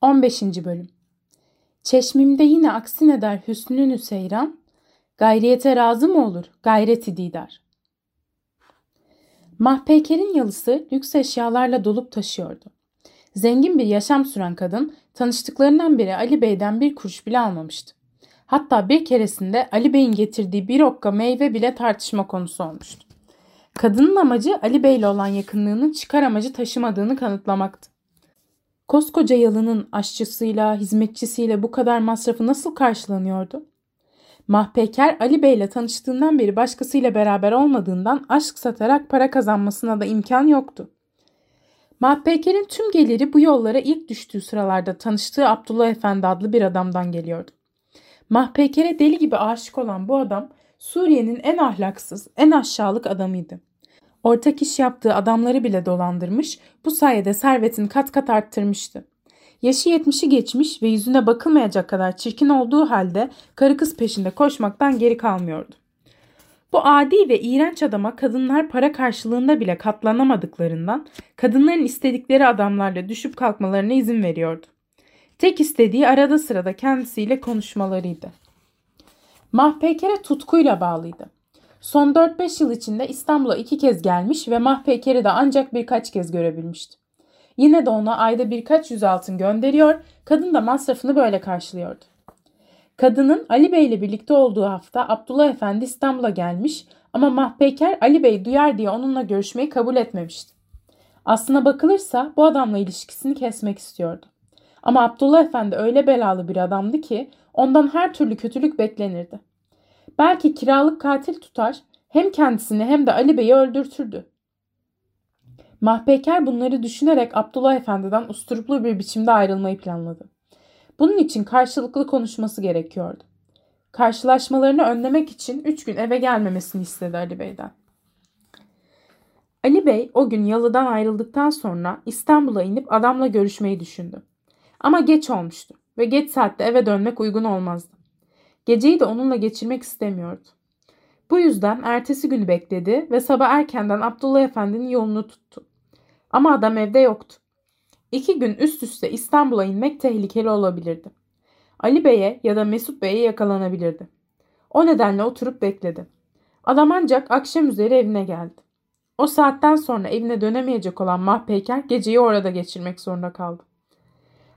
15. Bölüm Çeşmimde yine aksine der hüsnünü seyran, gayriyete razı mı olur gayreti didar. Mahpeyker'in yalısı lüks eşyalarla dolup taşıyordu. Zengin bir yaşam süren kadın tanıştıklarından beri Ali Bey'den bir kuruş bile almamıştı. Hatta bir keresinde Ali Bey'in getirdiği bir okka meyve bile tartışma konusu olmuştu. Kadının amacı Ali Bey ile olan yakınlığının çıkar amacı taşımadığını kanıtlamaktı. Koskoca yalının aşçısıyla, hizmetçisiyle bu kadar masrafı nasıl karşılanıyordu? Mahpeker Ali Bey ile tanıştığından beri başkasıyla beraber olmadığından aşk satarak para kazanmasına da imkan yoktu. Mahpeker'in tüm geliri bu yollara ilk düştüğü sıralarda tanıştığı Abdullah Efendi adlı bir adamdan geliyordu. Mahpeker'e deli gibi aşık olan bu adam Suriye'nin en ahlaksız, en aşağılık adamıydı. Ortak iş yaptığı adamları bile dolandırmış, bu sayede servetini kat kat arttırmıştı. Yaşı yetmişi geçmiş ve yüzüne bakılmayacak kadar çirkin olduğu halde karı kız peşinde koşmaktan geri kalmıyordu. Bu adi ve iğrenç adama kadınlar para karşılığında bile katlanamadıklarından kadınların istedikleri adamlarla düşüp kalkmalarına izin veriyordu. Tek istediği arada sırada kendisiyle konuşmalarıydı. Mahpekere tutkuyla bağlıydı. Son 4-5 yıl içinde İstanbul'a iki kez gelmiş ve Mahpeker'i de ancak birkaç kez görebilmişti. Yine de ona ayda birkaç yüz altın gönderiyor, kadın da masrafını böyle karşılıyordu. Kadının Ali Bey ile birlikte olduğu hafta Abdullah Efendi İstanbul'a gelmiş ama Mahpeker Ali Bey duyar diye onunla görüşmeyi kabul etmemişti. Aslına bakılırsa bu adamla ilişkisini kesmek istiyordu. Ama Abdullah Efendi öyle belalı bir adamdı ki ondan her türlü kötülük beklenirdi. Belki kiralık katil tutar, hem kendisini hem de Ali Bey'i öldürtürdü. Mahpeker bunları düşünerek Abdullah Efendi'den usturuplu bir biçimde ayrılmayı planladı. Bunun için karşılıklı konuşması gerekiyordu. Karşılaşmalarını önlemek için üç gün eve gelmemesini istedi Ali Bey'den. Ali Bey o gün yalıdan ayrıldıktan sonra İstanbul'a inip adamla görüşmeyi düşündü. Ama geç olmuştu ve geç saatte eve dönmek uygun olmazdı. Geceyi de onunla geçirmek istemiyordu. Bu yüzden ertesi günü bekledi ve sabah erkenden Abdullah Efendi'nin yolunu tuttu. Ama adam evde yoktu. İki gün üst üste İstanbul'a inmek tehlikeli olabilirdi. Ali Bey'e ya da Mesut Bey'e yakalanabilirdi. O nedenle oturup bekledi. Adam ancak akşam üzeri evine geldi. O saatten sonra evine dönemeyecek olan Mahpeyker geceyi orada geçirmek zorunda kaldı.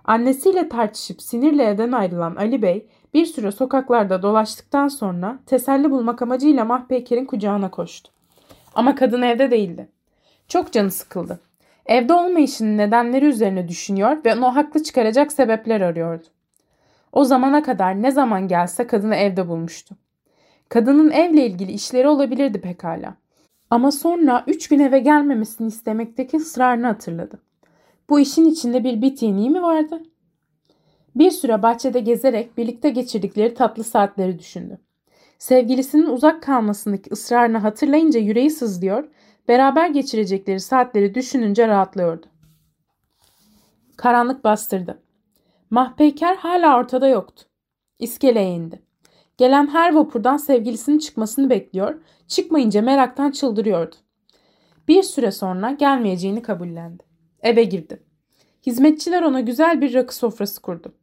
Annesiyle tartışıp sinirle evden ayrılan Ali Bey bir süre sokaklarda dolaştıktan sonra teselli bulmak amacıyla Mahpeyker'in kucağına koştu. Ama kadın evde değildi. Çok canı sıkıldı. Evde olmayışının nedenleri üzerine düşünüyor ve onu haklı çıkaracak sebepler arıyordu. O zamana kadar ne zaman gelse kadını evde bulmuştu. Kadının evle ilgili işleri olabilirdi pekala. Ama sonra üç gün eve gelmemesini istemekteki ısrarını hatırladı. Bu işin içinde bir bit yeniği mi vardı? Bir süre bahçede gezerek birlikte geçirdikleri tatlı saatleri düşündü. Sevgilisinin uzak kalmasındaki ısrarını hatırlayınca yüreği sızlıyor, beraber geçirecekleri saatleri düşününce rahatlıyordu. Karanlık bastırdı. Mahpeyker hala ortada yoktu. İskeleye indi. Gelen her vapurdan sevgilisinin çıkmasını bekliyor, çıkmayınca meraktan çıldırıyordu. Bir süre sonra gelmeyeceğini kabullendi. Eve girdi. Hizmetçiler ona güzel bir rakı sofrası kurdu.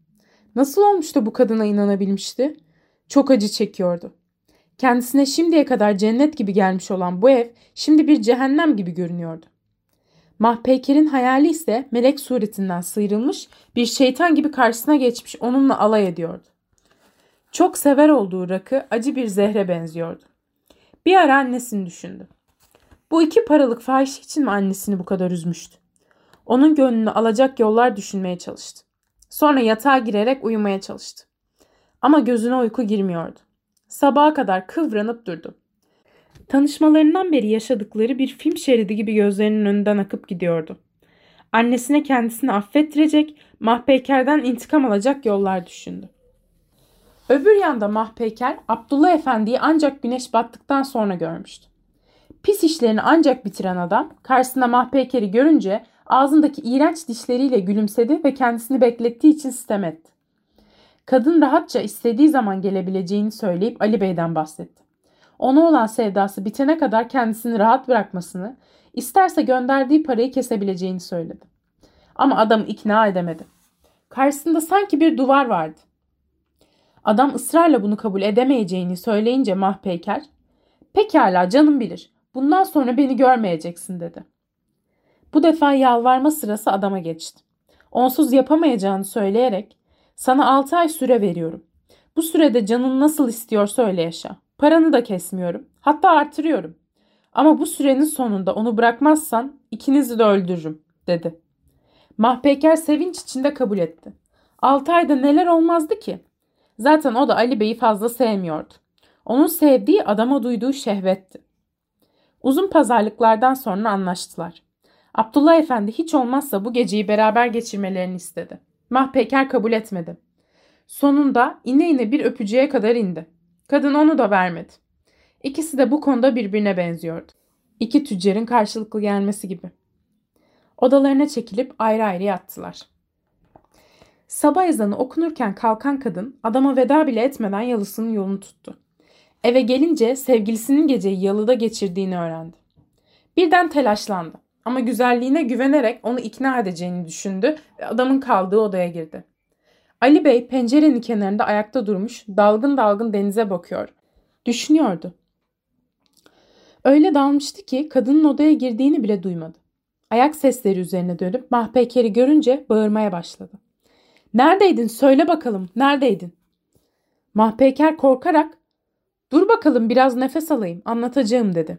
Nasıl olmuş da bu kadına inanabilmişti? Çok acı çekiyordu. Kendisine şimdiye kadar cennet gibi gelmiş olan bu ev şimdi bir cehennem gibi görünüyordu. Mahpeyker'in hayali ise melek suretinden sıyrılmış bir şeytan gibi karşısına geçmiş onunla alay ediyordu. Çok sever olduğu rakı acı bir zehre benziyordu. Bir ara annesini düşündü. Bu iki paralık fahiş için mi annesini bu kadar üzmüştü? Onun gönlünü alacak yollar düşünmeye çalıştı. Sonra yatağa girerek uyumaya çalıştı. Ama gözüne uyku girmiyordu. Sabaha kadar kıvranıp durdu. Tanışmalarından beri yaşadıkları bir film şeridi gibi gözlerinin önünden akıp gidiyordu. Annesine kendisini affettirecek, Mahpeyker'den intikam alacak yollar düşündü. Öbür yanda Mahpeyker, Abdullah Efendi'yi ancak güneş battıktan sonra görmüştü. Pis işlerini ancak bitiren adam, karşısında Mahpeyker'i görünce Ağzındaki iğrenç dişleriyle gülümsedi ve kendisini beklettiği için sitem etti. Kadın rahatça istediği zaman gelebileceğini söyleyip Ali Bey'den bahsetti. Ona olan sevdası bitene kadar kendisini rahat bırakmasını, isterse gönderdiği parayı kesebileceğini söyledi. Ama adamı ikna edemedi. Karşısında sanki bir duvar vardı. Adam ısrarla bunu kabul edemeyeceğini söyleyince Mahpeyker, ''Pekala canım bilir. Bundan sonra beni görmeyeceksin.'' dedi. Bu defa yalvarma sırası adama geçti. Onsuz yapamayacağını söyleyerek sana altı ay süre veriyorum. Bu sürede canın nasıl istiyorsa öyle yaşa. Paranı da kesmiyorum. Hatta artırıyorum. Ama bu sürenin sonunda onu bırakmazsan ikinizi de öldürürüm dedi. Mahpeker sevinç içinde kabul etti. Altı ayda neler olmazdı ki? Zaten o da Ali Bey'i fazla sevmiyordu. Onun sevdiği adama duyduğu şehvetti. Uzun pazarlıklardan sonra anlaştılar. Abdullah Efendi hiç olmazsa bu geceyi beraber geçirmelerini istedi. Mahpeker kabul etmedi. Sonunda ine ine bir öpücüğe kadar indi. Kadın onu da vermedi. İkisi de bu konuda birbirine benziyordu. İki tüccarın karşılıklı gelmesi gibi. Odalarına çekilip ayrı ayrı yattılar. Sabah ezanı okunurken kalkan kadın adama veda bile etmeden yalısının yolunu tuttu. Eve gelince sevgilisinin geceyi yalıda geçirdiğini öğrendi. Birden telaşlandı ama güzelliğine güvenerek onu ikna edeceğini düşündü ve adamın kaldığı odaya girdi. Ali Bey pencerenin kenarında ayakta durmuş dalgın dalgın denize bakıyor. Düşünüyordu. Öyle dalmıştı ki kadının odaya girdiğini bile duymadı. Ayak sesleri üzerine dönüp Mahpeker'i görünce bağırmaya başladı. Neredeydin söyle bakalım neredeydin? Mahpeker korkarak dur bakalım biraz nefes alayım anlatacağım dedi.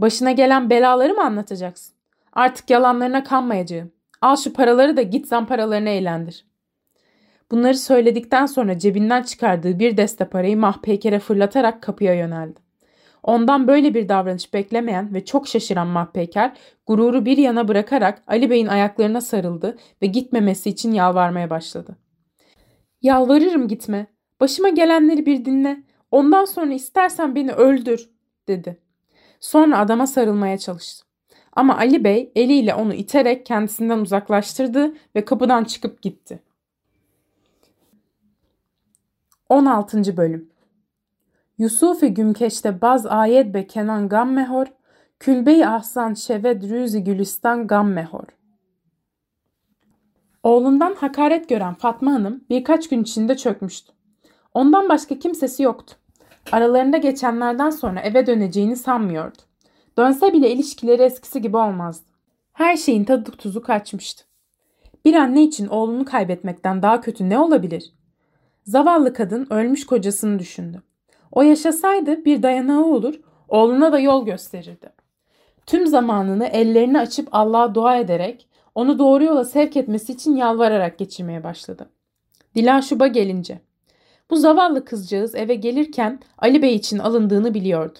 Başına gelen belaları mı anlatacaksın? Artık yalanlarına kanmayacağım. Al şu paraları da git paralarını eğlendir. Bunları söyledikten sonra cebinden çıkardığı bir deste parayı Mahpeker'e fırlatarak kapıya yöneldi. Ondan böyle bir davranış beklemeyen ve çok şaşıran Mahpeker gururu bir yana bırakarak Ali Bey'in ayaklarına sarıldı ve gitmemesi için yalvarmaya başladı. Yalvarırım gitme. Başıma gelenleri bir dinle. Ondan sonra istersen beni öldür dedi. Sonra adama sarılmaya çalıştı. Ama Ali Bey eliyle onu iterek kendisinden uzaklaştırdı ve kapıdan çıkıp gitti. 16. Bölüm Yusufi Gümkeş'te baz ayet be kenan gam mehor, külbe-i ahsan şeved rüzi gülistan gam mehor. Oğlundan hakaret gören Fatma Hanım birkaç gün içinde çökmüştü. Ondan başka kimsesi yoktu. Aralarında geçenlerden sonra eve döneceğini sanmıyordu. Dönse bile ilişkileri eskisi gibi olmazdı. Her şeyin tadı tuzu kaçmıştı. Bir anne için oğlunu kaybetmekten daha kötü ne olabilir? Zavallı kadın ölmüş kocasını düşündü. O yaşasaydı bir dayanağı olur, oğluna da yol gösterirdi. Tüm zamanını ellerini açıp Allah'a dua ederek, onu doğru yola sevk etmesi için yalvararak geçirmeye başladı. Dilaşub'a gelince, bu zavallı kızcağız eve gelirken Ali Bey için alındığını biliyordu.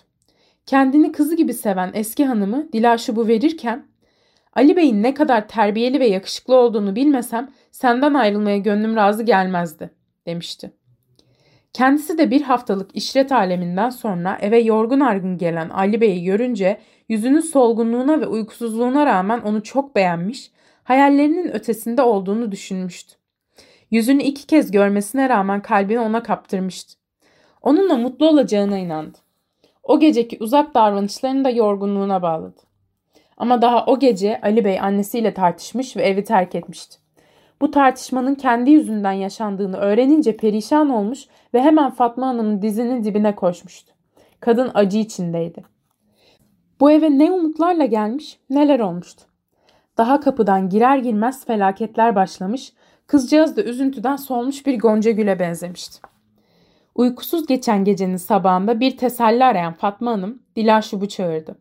Kendini kızı gibi seven eski hanımı Dilaşub'u verirken, Ali Bey'in ne kadar terbiyeli ve yakışıklı olduğunu bilmesem senden ayrılmaya gönlüm razı gelmezdi, demişti. Kendisi de bir haftalık işret aleminden sonra eve yorgun argın gelen Ali Bey'i görünce yüzünün solgunluğuna ve uykusuzluğuna rağmen onu çok beğenmiş, hayallerinin ötesinde olduğunu düşünmüştü. Yüzünü iki kez görmesine rağmen kalbini ona kaptırmıştı. Onunla mutlu olacağına inandı. O geceki uzak davranışlarını da yorgunluğuna bağladı. Ama daha o gece Ali Bey annesiyle tartışmış ve evi terk etmişti. Bu tartışmanın kendi yüzünden yaşandığını öğrenince perişan olmuş ve hemen Fatma Hanım'ın dizinin dibine koşmuştu. Kadın acı içindeydi. Bu eve ne umutlarla gelmiş, neler olmuştu. Daha kapıdan girer girmez felaketler başlamış, kızcağız da üzüntüden solmuş bir gonca güle benzemişti. Uykusuz geçen gecenin sabahında bir teselli arayan Fatma Hanım Dilaşub'u çağırdı.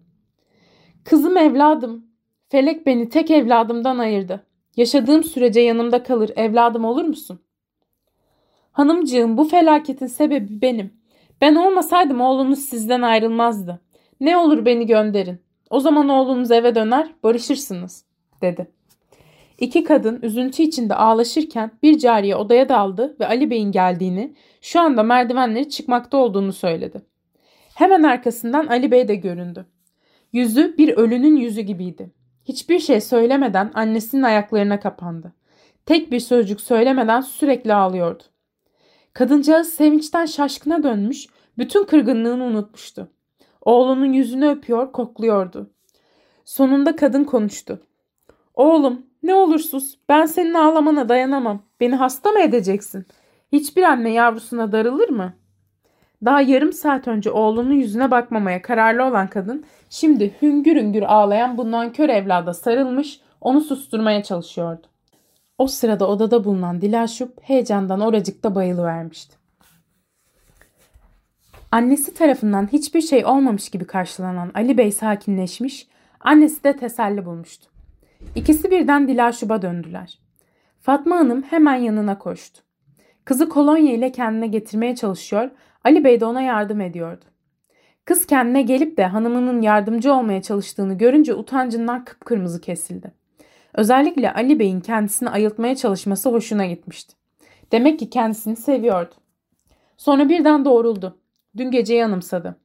Kızım evladım, felek beni tek evladımdan ayırdı. Yaşadığım sürece yanımda kalır evladım olur musun? Hanımcığım bu felaketin sebebi benim. Ben olmasaydım oğlunuz sizden ayrılmazdı. Ne olur beni gönderin. O zaman oğlunuz eve döner, barışırsınız, dedi. İki kadın üzüntü içinde ağlaşırken bir cariye odaya daldı ve Ali Bey'in geldiğini, şu anda merdivenleri çıkmakta olduğunu söyledi. Hemen arkasından Ali Bey de göründü. Yüzü bir ölünün yüzü gibiydi. Hiçbir şey söylemeden annesinin ayaklarına kapandı. Tek bir sözcük söylemeden sürekli ağlıyordu. Kadıncağız sevinçten şaşkına dönmüş, bütün kırgınlığını unutmuştu. Oğlunun yüzünü öpüyor, kokluyordu. Sonunda kadın konuştu. Oğlum, ne olursuz ben senin ağlamana dayanamam. Beni hasta mı edeceksin? Hiçbir anne yavrusuna darılır mı? Daha yarım saat önce oğlunun yüzüne bakmamaya kararlı olan kadın şimdi hüngür hüngür ağlayan bu nankör evlada sarılmış onu susturmaya çalışıyordu. O sırada odada bulunan Dilaşup heyecandan oracıkta bayılıvermişti. Annesi tarafından hiçbir şey olmamış gibi karşılanan Ali Bey sakinleşmiş, annesi de teselli bulmuştu. İkisi birden Dilaşub'a döndüler. Fatma Hanım hemen yanına koştu. Kızı kolonya ile kendine getirmeye çalışıyor, Ali Bey de ona yardım ediyordu. Kız kendine gelip de hanımının yardımcı olmaya çalıştığını görünce utancından kıpkırmızı kesildi. Özellikle Ali Bey'in kendisini ayıltmaya çalışması hoşuna gitmişti. Demek ki kendisini seviyordu. Sonra birden doğruldu. Dün geceyi anımsadı.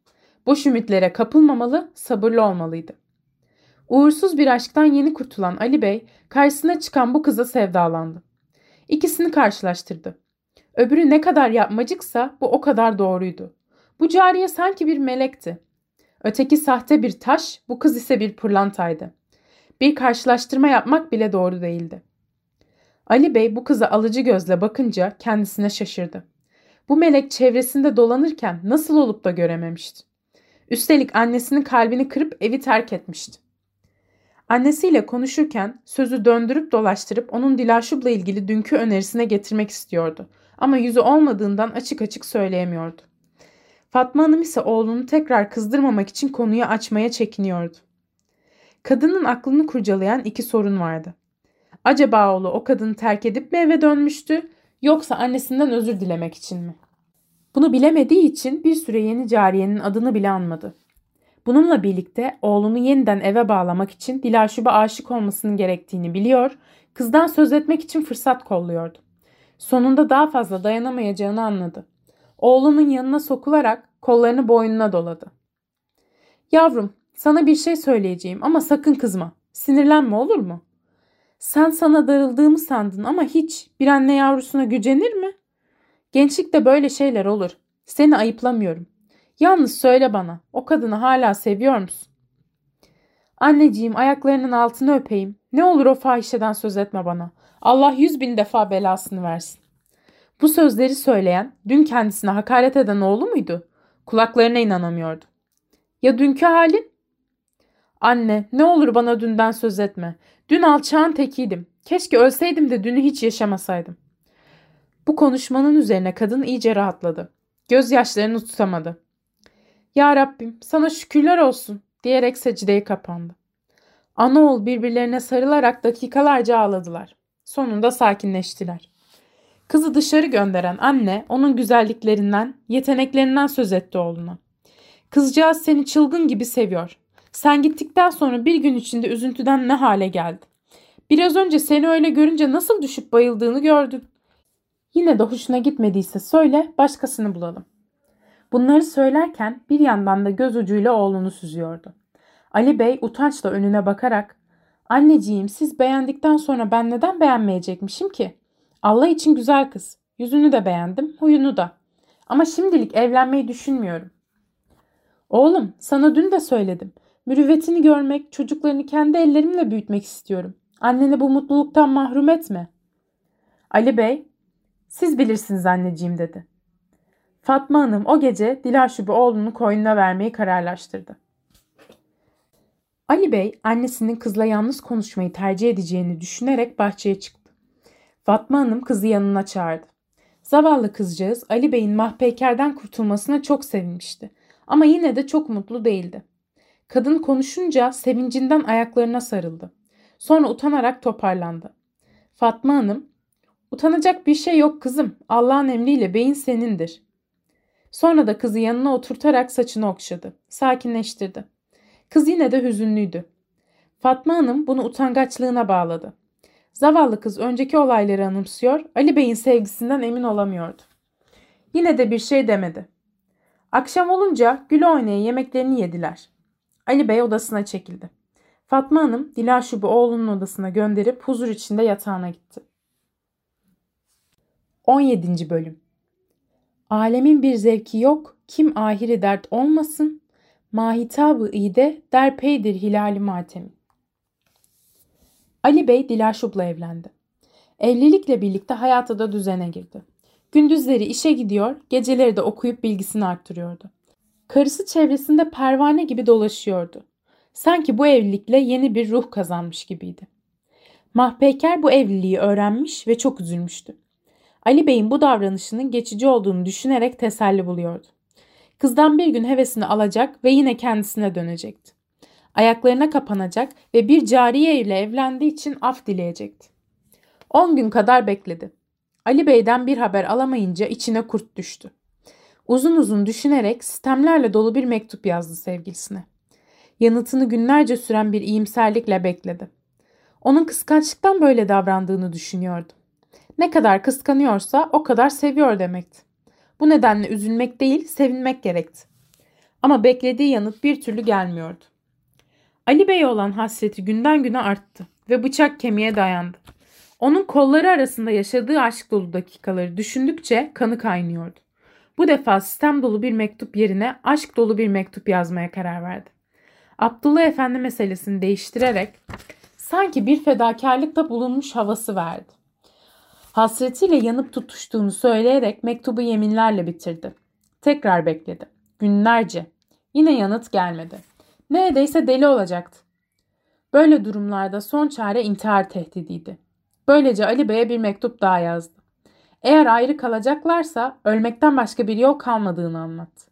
Boş ümitlere kapılmamalı, sabırlı olmalıydı. Uğursuz bir aşktan yeni kurtulan Ali Bey karşısına çıkan bu kıza sevdalandı. İkisini karşılaştırdı. Öbürü ne kadar yapmacıksa bu o kadar doğruydu. Bu cariye sanki bir melekti. Öteki sahte bir taş, bu kız ise bir pırlantaydı. Bir karşılaştırma yapmak bile doğru değildi. Ali Bey bu kıza alıcı gözle bakınca kendisine şaşırdı. Bu melek çevresinde dolanırken nasıl olup da görememişti. Üstelik annesinin kalbini kırıp evi terk etmişti. Annesiyle konuşurken sözü döndürüp dolaştırıp onun Dilaşub'la ilgili dünkü önerisine getirmek istiyordu. Ama yüzü olmadığından açık açık söyleyemiyordu. Fatma Hanım ise oğlunu tekrar kızdırmamak için konuyu açmaya çekiniyordu. Kadının aklını kurcalayan iki sorun vardı. Acaba oğlu o kadını terk edip mi eve dönmüştü yoksa annesinden özür dilemek için mi? Bunu bilemediği için bir süre yeni cariyenin adını bile anmadı. Bununla birlikte oğlunu yeniden eve bağlamak için Dilaşub'a aşık olmasının gerektiğini biliyor, kızdan söz etmek için fırsat kolluyordu. Sonunda daha fazla dayanamayacağını anladı. Oğlunun yanına sokularak kollarını boynuna doladı. Yavrum, sana bir şey söyleyeceğim ama sakın kızma. Sinirlenme olur mu? Sen sana darıldığımı sandın ama hiç bir anne yavrusuna gücenir mi? Gençlikte böyle şeyler olur. Seni ayıplamıyorum. Yalnız söyle bana, o kadını hala seviyor musun? Anneciğim ayaklarının altını öpeyim. Ne olur o fahişeden söz etme bana. Allah yüz bin defa belasını versin. Bu sözleri söyleyen, dün kendisine hakaret eden oğlu muydu? Kulaklarına inanamıyordu. Ya dünkü halin? Anne, ne olur bana dünden söz etme. Dün alçağın tekiydim. Keşke ölseydim de dünü hiç yaşamasaydım. Bu konuşmanın üzerine kadın iyice rahatladı. Gözyaşlarını tutamadı. Ya Rabbim sana şükürler olsun diyerek secdeye kapandı. Ana oğul birbirlerine sarılarak dakikalarca ağladılar. Sonunda sakinleştiler. Kızı dışarı gönderen anne onun güzelliklerinden, yeteneklerinden söz etti oğluna. Kızcağız seni çılgın gibi seviyor. Sen gittikten sonra bir gün içinde üzüntüden ne hale geldi. Biraz önce seni öyle görünce nasıl düşüp bayıldığını gördün. Yine de hoşuna gitmediyse söyle başkasını bulalım. Bunları söylerken bir yandan da göz ucuyla oğlunu süzüyordu. Ali Bey utançla önüne bakarak Anneciğim siz beğendikten sonra ben neden beğenmeyecekmişim ki? Allah için güzel kız. Yüzünü de beğendim, huyunu da. Ama şimdilik evlenmeyi düşünmüyorum. Oğlum sana dün de söyledim. Mürüvvetini görmek, çocuklarını kendi ellerimle büyütmek istiyorum. Anneni bu mutluluktan mahrum etme. Ali Bey, siz bilirsiniz anneciğim dedi. Fatma Hanım o gece Dilaşub'u oğlunu koynuna vermeyi kararlaştırdı. Ali Bey annesinin kızla yalnız konuşmayı tercih edeceğini düşünerek bahçeye çıktı. Fatma Hanım kızı yanına çağırdı. Zavallı kızcağız Ali Bey'in mahpeykerden kurtulmasına çok sevinmişti. Ama yine de çok mutlu değildi. Kadın konuşunca sevincinden ayaklarına sarıldı. Sonra utanarak toparlandı. Fatma Hanım, utanacak bir şey yok kızım. Allah'ın emriyle beyin senindir. Sonra da kızı yanına oturtarak saçını okşadı. Sakinleştirdi. Kız yine de hüzünlüydü. Fatma Hanım bunu utangaçlığına bağladı. Zavallı kız önceki olayları anımsıyor, Ali Bey'in sevgisinden emin olamıyordu. Yine de bir şey demedi. Akşam olunca gül oynaya yemeklerini yediler. Ali Bey odasına çekildi. Fatma Hanım Dilaşub'u oğlunun odasına gönderip huzur içinde yatağına gitti. 17. Bölüm Alemin bir zevki yok, kim ahiri dert olmasın, mahitabı ide derpeydir hilali matemi. Ali Bey Dilaşub'la evlendi. Evlilikle birlikte hayata da düzene girdi. Gündüzleri işe gidiyor, geceleri de okuyup bilgisini arttırıyordu. Karısı çevresinde pervane gibi dolaşıyordu. Sanki bu evlilikle yeni bir ruh kazanmış gibiydi. Mahpeyker bu evliliği öğrenmiş ve çok üzülmüştü. Ali Bey'in bu davranışının geçici olduğunu düşünerek teselli buluyordu. Kızdan bir gün hevesini alacak ve yine kendisine dönecekti. Ayaklarına kapanacak ve bir cariye ile evlendiği için af dileyecekti. On gün kadar bekledi. Ali Bey'den bir haber alamayınca içine kurt düştü. Uzun uzun düşünerek sistemlerle dolu bir mektup yazdı sevgilisine. Yanıtını günlerce süren bir iyimserlikle bekledi. Onun kıskançlıktan böyle davrandığını düşünüyordu. Ne kadar kıskanıyorsa o kadar seviyor demekti. Bu nedenle üzülmek değil, sevinmek gerekti. Ama beklediği yanıt bir türlü gelmiyordu. Ali Bey'e olan hasreti günden güne arttı ve bıçak kemiğe dayandı. Onun kolları arasında yaşadığı aşk dolu dakikaları düşündükçe kanı kaynıyordu. Bu defa sistem dolu bir mektup yerine aşk dolu bir mektup yazmaya karar verdi. Abdullah Efendi meselesini değiştirerek sanki bir fedakarlıkta bulunmuş havası verdi. Hasretiyle yanıp tutuştuğunu söyleyerek mektubu yeminlerle bitirdi. Tekrar bekledi. Günlerce. Yine yanıt gelmedi. Neredeyse deli olacaktı. Böyle durumlarda son çare intihar tehdidiydi. Böylece Ali Bey'e bir mektup daha yazdı. Eğer ayrı kalacaklarsa ölmekten başka bir yol kalmadığını anlattı.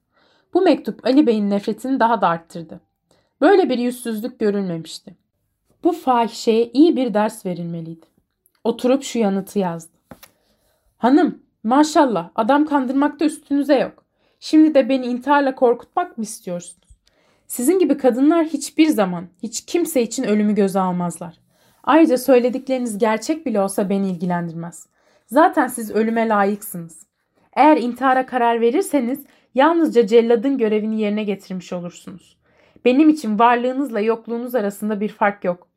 Bu mektup Ali Bey'in nefretini daha da arttırdı. Böyle bir yüzsüzlük görülmemişti. Bu fahişeye iyi bir ders verilmeliydi. Oturup şu yanıtı yazdı. Hanım, maşallah adam kandırmakta üstünüze yok. Şimdi de beni intiharla korkutmak mı istiyorsunuz? Sizin gibi kadınlar hiçbir zaman hiç kimse için ölümü göze almazlar. Ayrıca söyledikleriniz gerçek bile olsa beni ilgilendirmez. Zaten siz ölüme layıksınız. Eğer intihara karar verirseniz yalnızca celladın görevini yerine getirmiş olursunuz. Benim için varlığınızla yokluğunuz arasında bir fark yok.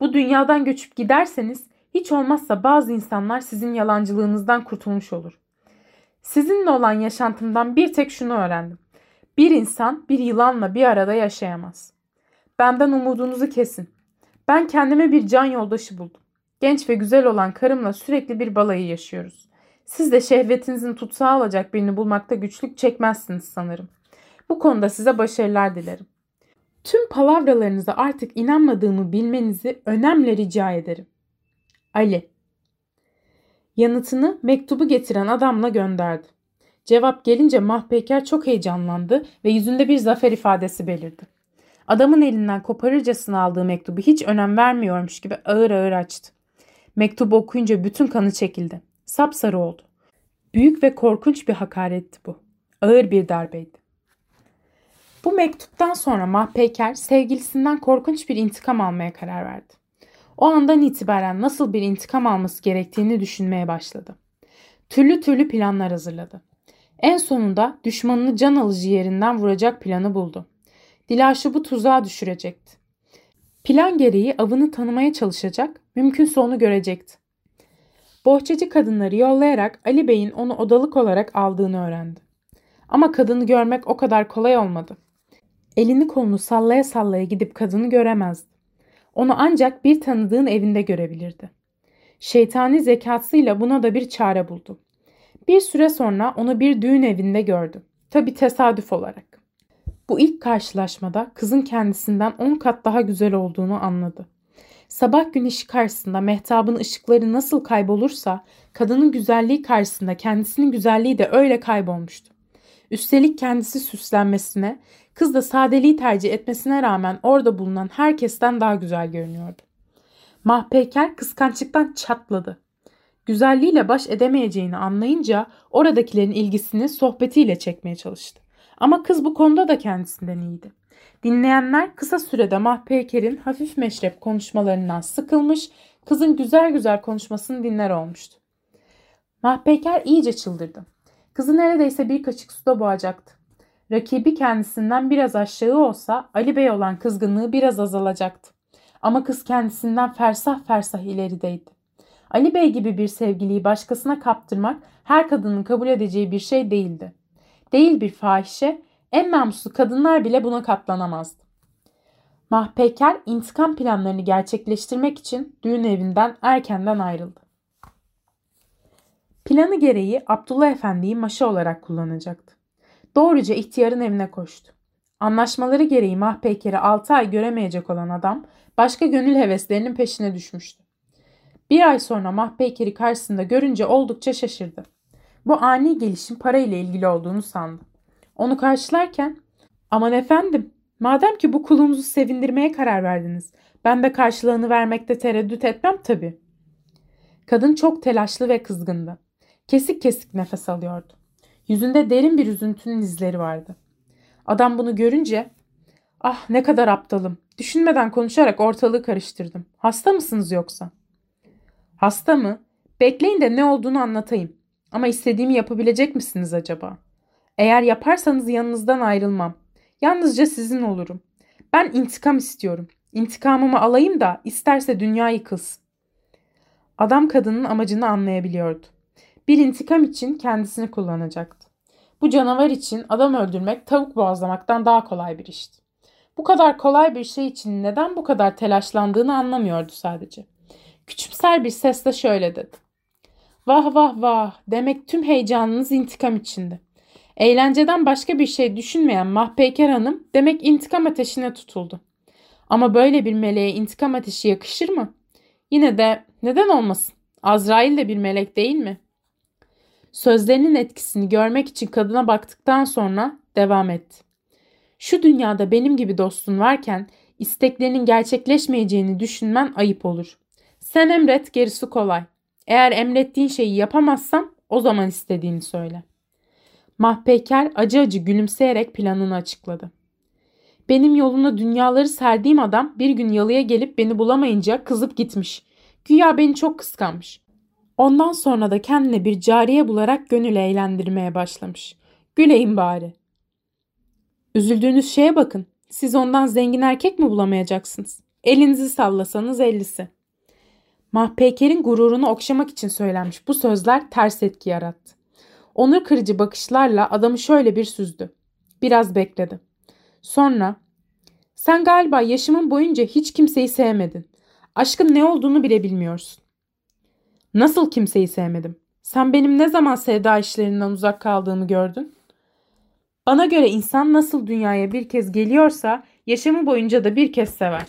Bu dünyadan göçüp giderseniz hiç olmazsa bazı insanlar sizin yalancılığınızdan kurtulmuş olur. Sizinle olan yaşantımdan bir tek şunu öğrendim. Bir insan bir yılanla bir arada yaşayamaz. Benden umudunuzu kesin. Ben kendime bir can yoldaşı buldum. Genç ve güzel olan karımla sürekli bir balayı yaşıyoruz. Siz de şehvetinizin tutsağı alacak birini bulmakta güçlük çekmezsiniz sanırım. Bu konuda size başarılar dilerim. Tüm palavralarınıza artık inanmadığımı bilmenizi önemli rica ederim. Ali Yanıtını mektubu getiren adamla gönderdi. Cevap gelince Mahpeker çok heyecanlandı ve yüzünde bir zafer ifadesi belirdi. Adamın elinden koparırcasına aldığı mektubu hiç önem vermiyormuş gibi ağır ağır açtı. Mektubu okuyunca bütün kanı çekildi. Sapsarı oldu. Büyük ve korkunç bir hakaretti bu. Ağır bir darbeydi. Bu mektuptan sonra Mahpeyker sevgilisinden korkunç bir intikam almaya karar verdi. O andan itibaren nasıl bir intikam alması gerektiğini düşünmeye başladı. Türlü türlü planlar hazırladı. En sonunda düşmanını can alıcı yerinden vuracak planı buldu. Dilaş'ı bu tuzağa düşürecekti. Plan gereği avını tanımaya çalışacak, mümkünse onu görecekti. Bohçacı kadınları yollayarak Ali Bey'in onu odalık olarak aldığını öğrendi. Ama kadını görmek o kadar kolay olmadı. Elini kolunu sallaya sallaya gidip kadını göremezdi. Onu ancak bir tanıdığın evinde görebilirdi. Şeytani zekasıyla buna da bir çare buldu. Bir süre sonra onu bir düğün evinde gördü. Tabi tesadüf olarak. Bu ilk karşılaşmada kızın kendisinden on kat daha güzel olduğunu anladı. Sabah güneşi karşısında mehtabın ışıkları nasıl kaybolursa kadının güzelliği karşısında kendisinin güzelliği de öyle kaybolmuştu. Üstelik kendisi süslenmesine, kız da sadeliği tercih etmesine rağmen orada bulunan herkesten daha güzel görünüyordu. Mahpeyker kıskançlıktan çatladı. Güzelliğiyle baş edemeyeceğini anlayınca oradakilerin ilgisini sohbetiyle çekmeye çalıştı. Ama kız bu konuda da kendisinden iyiydi. Dinleyenler kısa sürede Mahpeyker'in hafif meşrep konuşmalarından sıkılmış, kızın güzel güzel konuşmasını dinler olmuştu. Mahpeyker iyice çıldırdı. Kızı neredeyse bir kaşık suda boğacaktı. Rakibi kendisinden biraz aşağı olsa Ali Bey olan kızgınlığı biraz azalacaktı. Ama kız kendisinden fersah fersah ilerideydi. Ali Bey gibi bir sevgiliyi başkasına kaptırmak her kadının kabul edeceği bir şey değildi. Değil bir fahişe, en namuslu kadınlar bile buna katlanamazdı. Mahpeker intikam planlarını gerçekleştirmek için düğün evinden erkenden ayrıldı. Planı gereği Abdullah Efendi'yi maşa olarak kullanacaktı. Doğruca ihtiyarın evine koştu. Anlaşmaları gereği Mahpeker'i 6 ay göremeyecek olan adam başka gönül heveslerinin peşine düşmüştü. Bir ay sonra Mahpeker'i karşısında görünce oldukça şaşırdı. Bu ani gelişim parayla ilgili olduğunu sandı. Onu karşılarken aman efendim madem ki bu kulumuzu sevindirmeye karar verdiniz ben de karşılığını vermekte tereddüt etmem tabii. Kadın çok telaşlı ve kızgındı. Kesik kesik nefes alıyordu. Yüzünde derin bir üzüntünün izleri vardı. Adam bunu görünce ah ne kadar aptalım. Düşünmeden konuşarak ortalığı karıştırdım. Hasta mısınız yoksa? Hasta mı? Bekleyin de ne olduğunu anlatayım. Ama istediğimi yapabilecek misiniz acaba? Eğer yaparsanız yanınızdan ayrılmam. Yalnızca sizin olurum. Ben intikam istiyorum. İntikamımı alayım da isterse dünya yıkılsın. Adam kadının amacını anlayabiliyordu. Bir intikam için kendisini kullanacaktı. Bu canavar için adam öldürmek tavuk boğazlamaktan daha kolay bir işti. Bu kadar kolay bir şey için neden bu kadar telaşlandığını anlamıyordu sadece. Küçümser bir sesle şöyle dedi. Vah vah vah demek tüm heyecanınız intikam içinde. Eğlenceden başka bir şey düşünmeyen Mahpeyker Hanım demek intikam ateşine tutuldu. Ama böyle bir meleğe intikam ateşi yakışır mı? Yine de neden olmasın? Azrail de bir melek değil mi? Sözlerinin etkisini görmek için kadına baktıktan sonra devam etti. Şu dünyada benim gibi dostun varken isteklerinin gerçekleşmeyeceğini düşünmen ayıp olur. Sen emret gerisi kolay. Eğer emrettiğin şeyi yapamazsam o zaman istediğini söyle. Mahpeker acı acı gülümseyerek planını açıkladı. Benim yoluna dünyaları serdiğim adam bir gün yalıya gelip beni bulamayınca kızıp gitmiş. Güya beni çok kıskanmış. Ondan sonra da kendine bir cariye bularak gönül eğlendirmeye başlamış. Güleyim bari. Üzüldüğünüz şeye bakın. Siz ondan zengin erkek mi bulamayacaksınız? Elinizi sallasanız ellisi. Mahpeker'in gururunu okşamak için söylenmiş bu sözler ters etki yarattı. Onur kırıcı bakışlarla adamı şöyle bir süzdü. Biraz bekledi. Sonra sen galiba yaşımın boyunca hiç kimseyi sevmedin. Aşkın ne olduğunu bile bilmiyorsun. Nasıl kimseyi sevmedim? Sen benim ne zaman sevda işlerinden uzak kaldığımı gördün? Bana göre insan nasıl dünyaya bir kez geliyorsa yaşamı boyunca da bir kez sever.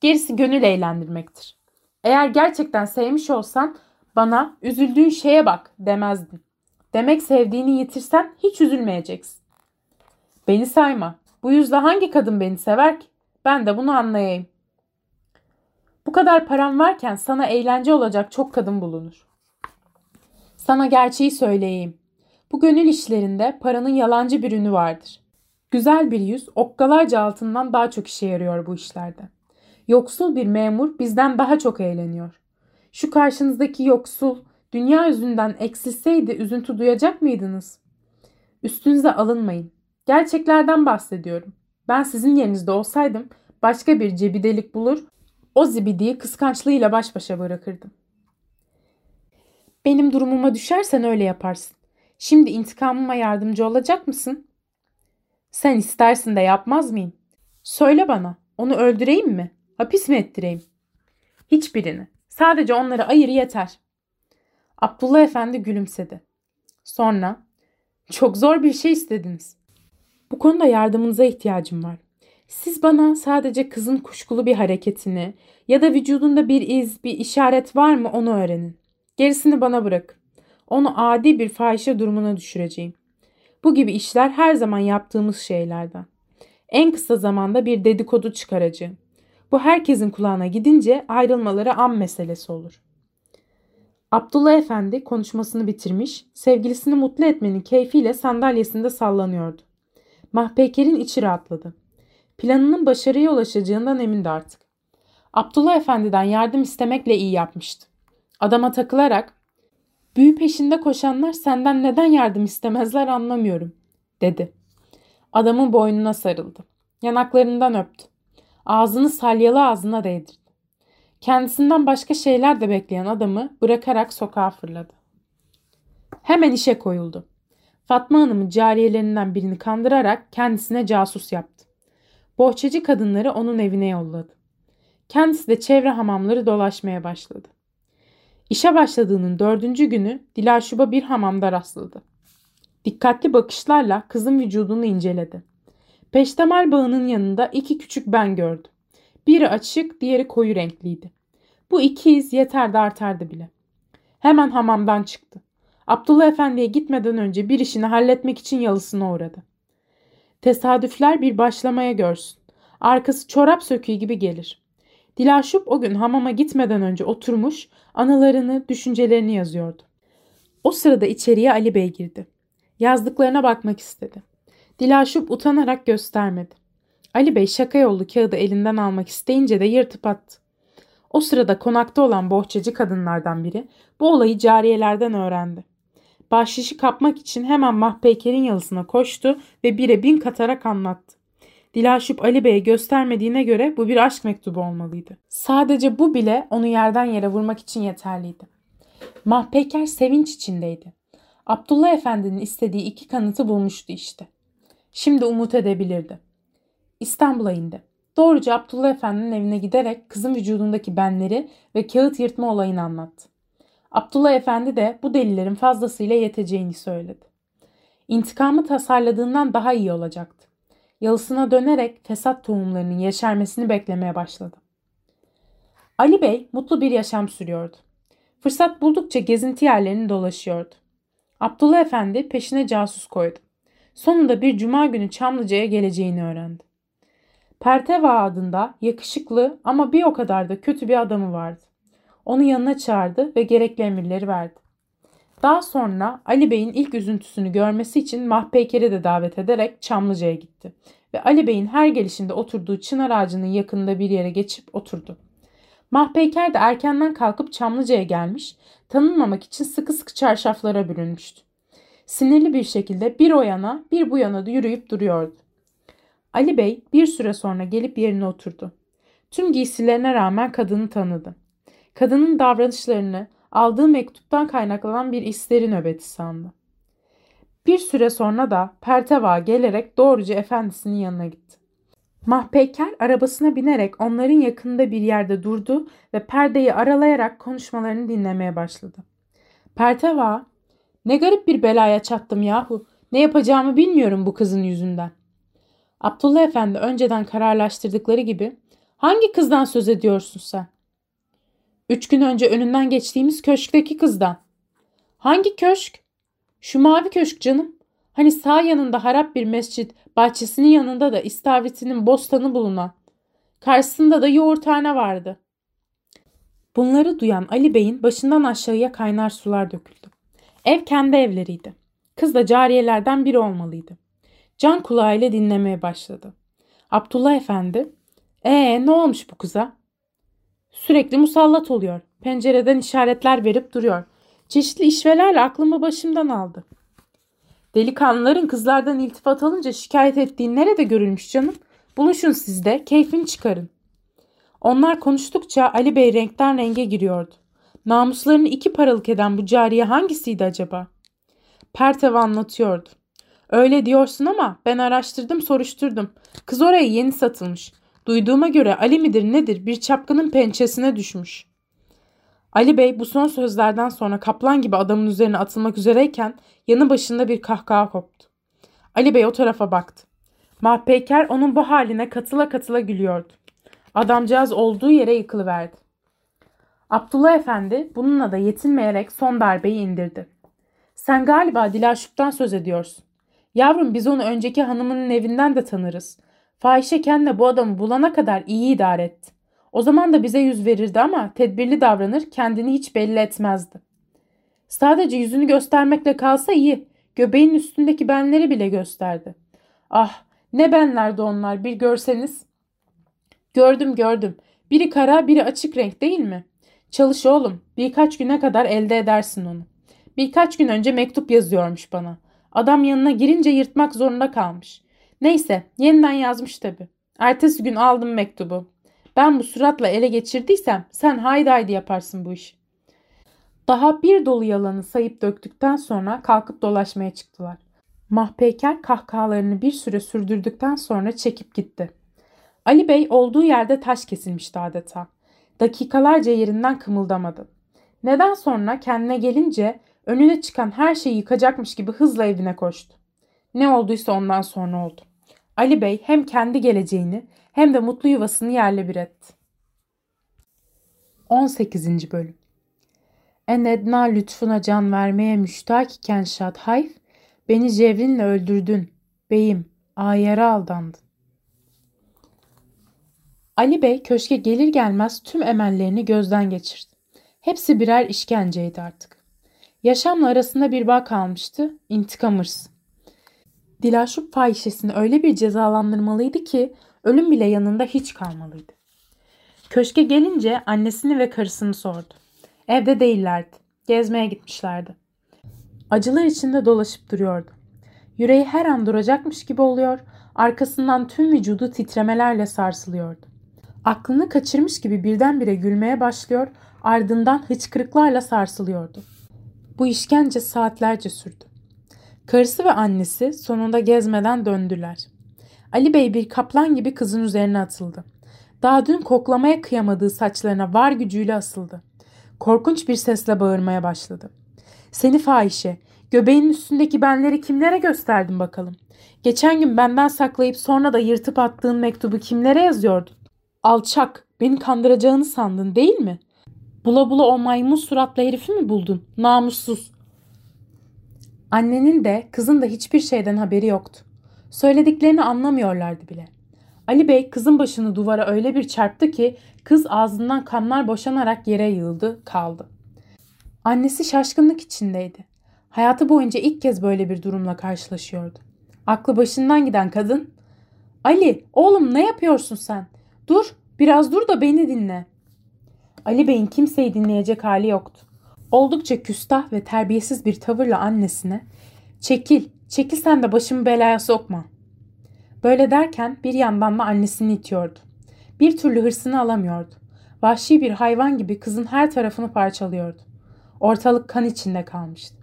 Gerisi gönül eğlendirmektir. Eğer gerçekten sevmiş olsan bana üzüldüğün şeye bak demezdin. Demek sevdiğini yitirsen hiç üzülmeyeceksin. Beni sayma. Bu yüzden hangi kadın beni sever ki? Ben de bunu anlayayım. Bu kadar param varken sana eğlence olacak çok kadın bulunur. Sana gerçeği söyleyeyim. Bu gönül işlerinde paranın yalancı bir ünü vardır. Güzel bir yüz okkalarca altından daha çok işe yarıyor bu işlerde. Yoksul bir memur bizden daha çok eğleniyor. Şu karşınızdaki yoksul dünya yüzünden eksilseydi üzüntü duyacak mıydınız? Üstünüze alınmayın. Gerçeklerden bahsediyorum. Ben sizin yerinizde olsaydım başka bir cebidelik bulur, o zibidiyi kıskançlığıyla baş başa bırakırdım. Benim durumuma düşersen öyle yaparsın. Şimdi intikamıma yardımcı olacak mısın? Sen istersin de yapmaz mıyım? Söyle bana, onu öldüreyim mi? Hapis mi ettireyim? Hiçbirini. Sadece onları ayır yeter. Abdullah Efendi gülümsedi. Sonra, çok zor bir şey istediniz. Bu konuda yardımınıza ihtiyacım var. Siz bana sadece kızın kuşkulu bir hareketini ya da vücudunda bir iz, bir işaret var mı onu öğrenin. Gerisini bana bırak. Onu adi bir fahişe durumuna düşüreceğim. Bu gibi işler her zaman yaptığımız şeylerden. En kısa zamanda bir dedikodu çıkaracağım. Bu herkesin kulağına gidince ayrılmaları an meselesi olur. Abdullah Efendi konuşmasını bitirmiş, sevgilisini mutlu etmenin keyfiyle sandalyesinde sallanıyordu. Mahpeker'in içi rahatladı. Planının başarıya ulaşacağından emindi artık. Abdullah Efendi'den yardım istemekle iyi yapmıştı. Adama takılarak Büyü peşinde koşanlar senden neden yardım istemezler anlamıyorum, dedi. Adamın boynuna sarıldı. Yanaklarından öptü. Ağzını salyalı ağzına değdirdi. Kendisinden başka şeyler de bekleyen adamı bırakarak sokağa fırladı. Hemen işe koyuldu. Fatma Hanım'ın cariyelerinden birini kandırarak kendisine casus yaptı. Bohçacı kadınları onun evine yolladı. Kendisi de çevre hamamları dolaşmaya başladı. İşe başladığının dördüncü günü Dilaşub'a bir hamamda rastladı. Dikkatli bakışlarla kızın vücudunu inceledi. Peştemal bağının yanında iki küçük ben gördü. Biri açık, diğeri koyu renkliydi. Bu iki iz yeter de artardı bile. Hemen hamamdan çıktı. Abdullah Efendi'ye gitmeden önce bir işini halletmek için yalısına uğradı. Tesadüfler bir başlamaya görsün. Arkası çorap söküğü gibi gelir. Dilaşup o gün hamama gitmeden önce oturmuş, anılarını, düşüncelerini yazıyordu. O sırada içeriye Ali Bey girdi. Yazdıklarına bakmak istedi. Dilaşup utanarak göstermedi. Ali Bey şaka yollu kağıdı elinden almak isteyince de yırtıp attı. O sırada konakta olan bohçacı kadınlardan biri bu olayı cariyelerden öğrendi. Bahşişi kapmak için hemen Mahpeyker'in yalısına koştu ve bire bin katarak anlattı. Dilaşup Ali Bey'e göstermediğine göre bu bir aşk mektubu olmalıydı. Sadece bu bile onu yerden yere vurmak için yeterliydi. Mahpeyker sevinç içindeydi. Abdullah Efendi'nin istediği iki kanıtı bulmuştu işte. Şimdi umut edebilirdi. İstanbul'a indi. Doğruca Abdullah Efendi'nin evine giderek kızın vücudundaki benleri ve kağıt yırtma olayını anlattı. Abdullah Efendi de bu delillerin fazlasıyla yeteceğini söyledi. İntikamı tasarladığından daha iyi olacaktı. Yalısına dönerek fesat tohumlarının yeşermesini beklemeye başladı. Ali Bey mutlu bir yaşam sürüyordu. Fırsat buldukça gezinti yerlerini dolaşıyordu. Abdullah Efendi peşine casus koydu. Sonunda bir cuma günü Çamlıca'ya geleceğini öğrendi. Perteva adında yakışıklı ama bir o kadar da kötü bir adamı vardı. Onu yanına çağırdı ve gerekli emirleri verdi. Daha sonra Ali Bey'in ilk üzüntüsünü görmesi için Mahpeyker'i de davet ederek Çamlıca'ya gitti. Ve Ali Bey'in her gelişinde oturduğu çınar ağacının yakınında bir yere geçip oturdu. Mahpeyker de erkenden kalkıp Çamlıca'ya gelmiş, tanınmamak için sıkı sıkı çarşaflara bürünmüştü. Sinirli bir şekilde bir o yana bir bu yana yürüyüp duruyordu. Ali Bey bir süre sonra gelip yerine oturdu. Tüm giysilerine rağmen kadını tanıdı. Kadının davranışlarını aldığı mektuptan kaynaklanan bir isteri nöbeti sandı. Bir süre sonra da Perteva gelerek doğruca efendisinin yanına gitti. Mahpeyker arabasına binerek onların yakında bir yerde durdu ve perdeyi aralayarak konuşmalarını dinlemeye başladı. Perteva, ne garip bir belaya çattım yahu. Ne yapacağımı bilmiyorum bu kızın yüzünden. Abdullah Efendi önceden kararlaştırdıkları gibi hangi kızdan söz ediyorsun sen? Üç gün önce önünden geçtiğimiz köşkteki kızdan. Hangi köşk? Şu mavi köşk canım. Hani sağ yanında harap bir mescit, bahçesinin yanında da istavritinin bostanı bulunan. Karşısında da yoğurthane vardı. Bunları duyan Ali Bey'in başından aşağıya kaynar sular döküldü. Ev kendi evleriydi. Kız da cariyelerden biri olmalıydı. Can kulağıyla dinlemeye başladı. Abdullah Efendi, ee ne olmuş bu kıza? Sürekli musallat oluyor. Pencereden işaretler verip duruyor. Çeşitli işvelerle aklımı başımdan aldı. Delikanlıların kızlardan iltifat alınca şikayet ettiğin nerede görülmüş canım? Buluşun siz de, keyfini çıkarın. Onlar konuştukça Ali Bey renkten renge giriyordu. Namuslarını iki paralık eden bu cariye hangisiydi acaba? Pertev anlatıyordu. Öyle diyorsun ama ben araştırdım soruşturdum. Kız oraya yeni satılmış. Duyduğuma göre Ali midir nedir bir çapkının pençesine düşmüş. Ali Bey bu son sözlerden sonra kaplan gibi adamın üzerine atılmak üzereyken yanı başında bir kahkaha koptu. Ali Bey o tarafa baktı. Mahpeyker onun bu haline katıla katıla gülüyordu. Adamcağız olduğu yere yıkılıverdi. Abdullah Efendi bununla da yetinmeyerek son darbeyi indirdi. Sen galiba Dilaşup'tan söz ediyorsun. Yavrum biz onu önceki hanımının evinden de tanırız. Fahişe kendi bu adamı bulana kadar iyi idare etti. O zaman da bize yüz verirdi ama tedbirli davranır kendini hiç belli etmezdi. Sadece yüzünü göstermekle kalsa iyi. Göbeğin üstündeki benleri bile gösterdi. Ah ne benlerdi onlar bir görseniz. Gördüm gördüm. Biri kara biri açık renk değil mi? Çalış oğlum birkaç güne kadar elde edersin onu. Birkaç gün önce mektup yazıyormuş bana. Adam yanına girince yırtmak zorunda kalmış. Neyse yeniden yazmış tabi. Ertesi gün aldım mektubu. Ben bu suratla ele geçirdiysem sen haydi haydi yaparsın bu işi. Daha bir dolu yalanı sayıp döktükten sonra kalkıp dolaşmaya çıktılar. Mahpeyker kahkahalarını bir süre sürdürdükten sonra çekip gitti. Ali Bey olduğu yerde taş kesilmişti adeta. Dakikalarca yerinden kımıldamadı. Neden sonra kendine gelince önüne çıkan her şeyi yıkacakmış gibi hızla evine koştu. Ne olduysa ondan sonra oldu. Ali Bey hem kendi geleceğini hem de mutlu yuvasını yerle bir etti. 18. Bölüm En Edna lütfuna can vermeye müştak iken Şadhayf, beni cevrinle öldürdün, beyim, ayere aldandın. Ali Bey köşke gelir gelmez tüm emellerini gözden geçirdi. Hepsi birer işkenceydi artık. Yaşamla arasında bir bağ kalmıştı, intikam hırsı. Dilaşup fahişesini öyle bir cezalandırmalıydı ki ölüm bile yanında hiç kalmalıydı. Köşke gelince annesini ve karısını sordu. Evde değillerdi. Gezmeye gitmişlerdi. Acılar içinde dolaşıp duruyordu. Yüreği her an duracakmış gibi oluyor, arkasından tüm vücudu titremelerle sarsılıyordu. Aklını kaçırmış gibi birdenbire gülmeye başlıyor, ardından hıçkırıklarla sarsılıyordu. Bu işkence saatlerce sürdü. Karısı ve annesi sonunda gezmeden döndüler. Ali Bey bir kaplan gibi kızın üzerine atıldı. Daha dün koklamaya kıyamadığı saçlarına var gücüyle asıldı. Korkunç bir sesle bağırmaya başladı. Seni fahişe, göbeğinin üstündeki benleri kimlere gösterdin bakalım? Geçen gün benden saklayıp sonra da yırtıp attığın mektubu kimlere yazıyordun? Alçak, beni kandıracağını sandın değil mi? Bula bula o maymun suratlı herifi mi buldun? Namussuz. Annenin de kızın da hiçbir şeyden haberi yoktu. Söylediklerini anlamıyorlardı bile. Ali Bey kızın başını duvara öyle bir çarptı ki kız ağzından kanlar boşanarak yere yığıldı, kaldı. Annesi şaşkınlık içindeydi. Hayatı boyunca ilk kez böyle bir durumla karşılaşıyordu. Aklı başından giden kadın, "Ali, oğlum ne yapıyorsun sen? Dur, biraz dur da beni dinle." Ali Bey'in kimseyi dinleyecek hali yoktu. Oldukça küstah ve terbiyesiz bir tavırla annesine ''Çekil, çekil sen de başımı belaya sokma.'' Böyle derken bir yandan da annesini itiyordu. Bir türlü hırsını alamıyordu. Vahşi bir hayvan gibi kızın her tarafını parçalıyordu. Ortalık kan içinde kalmıştı.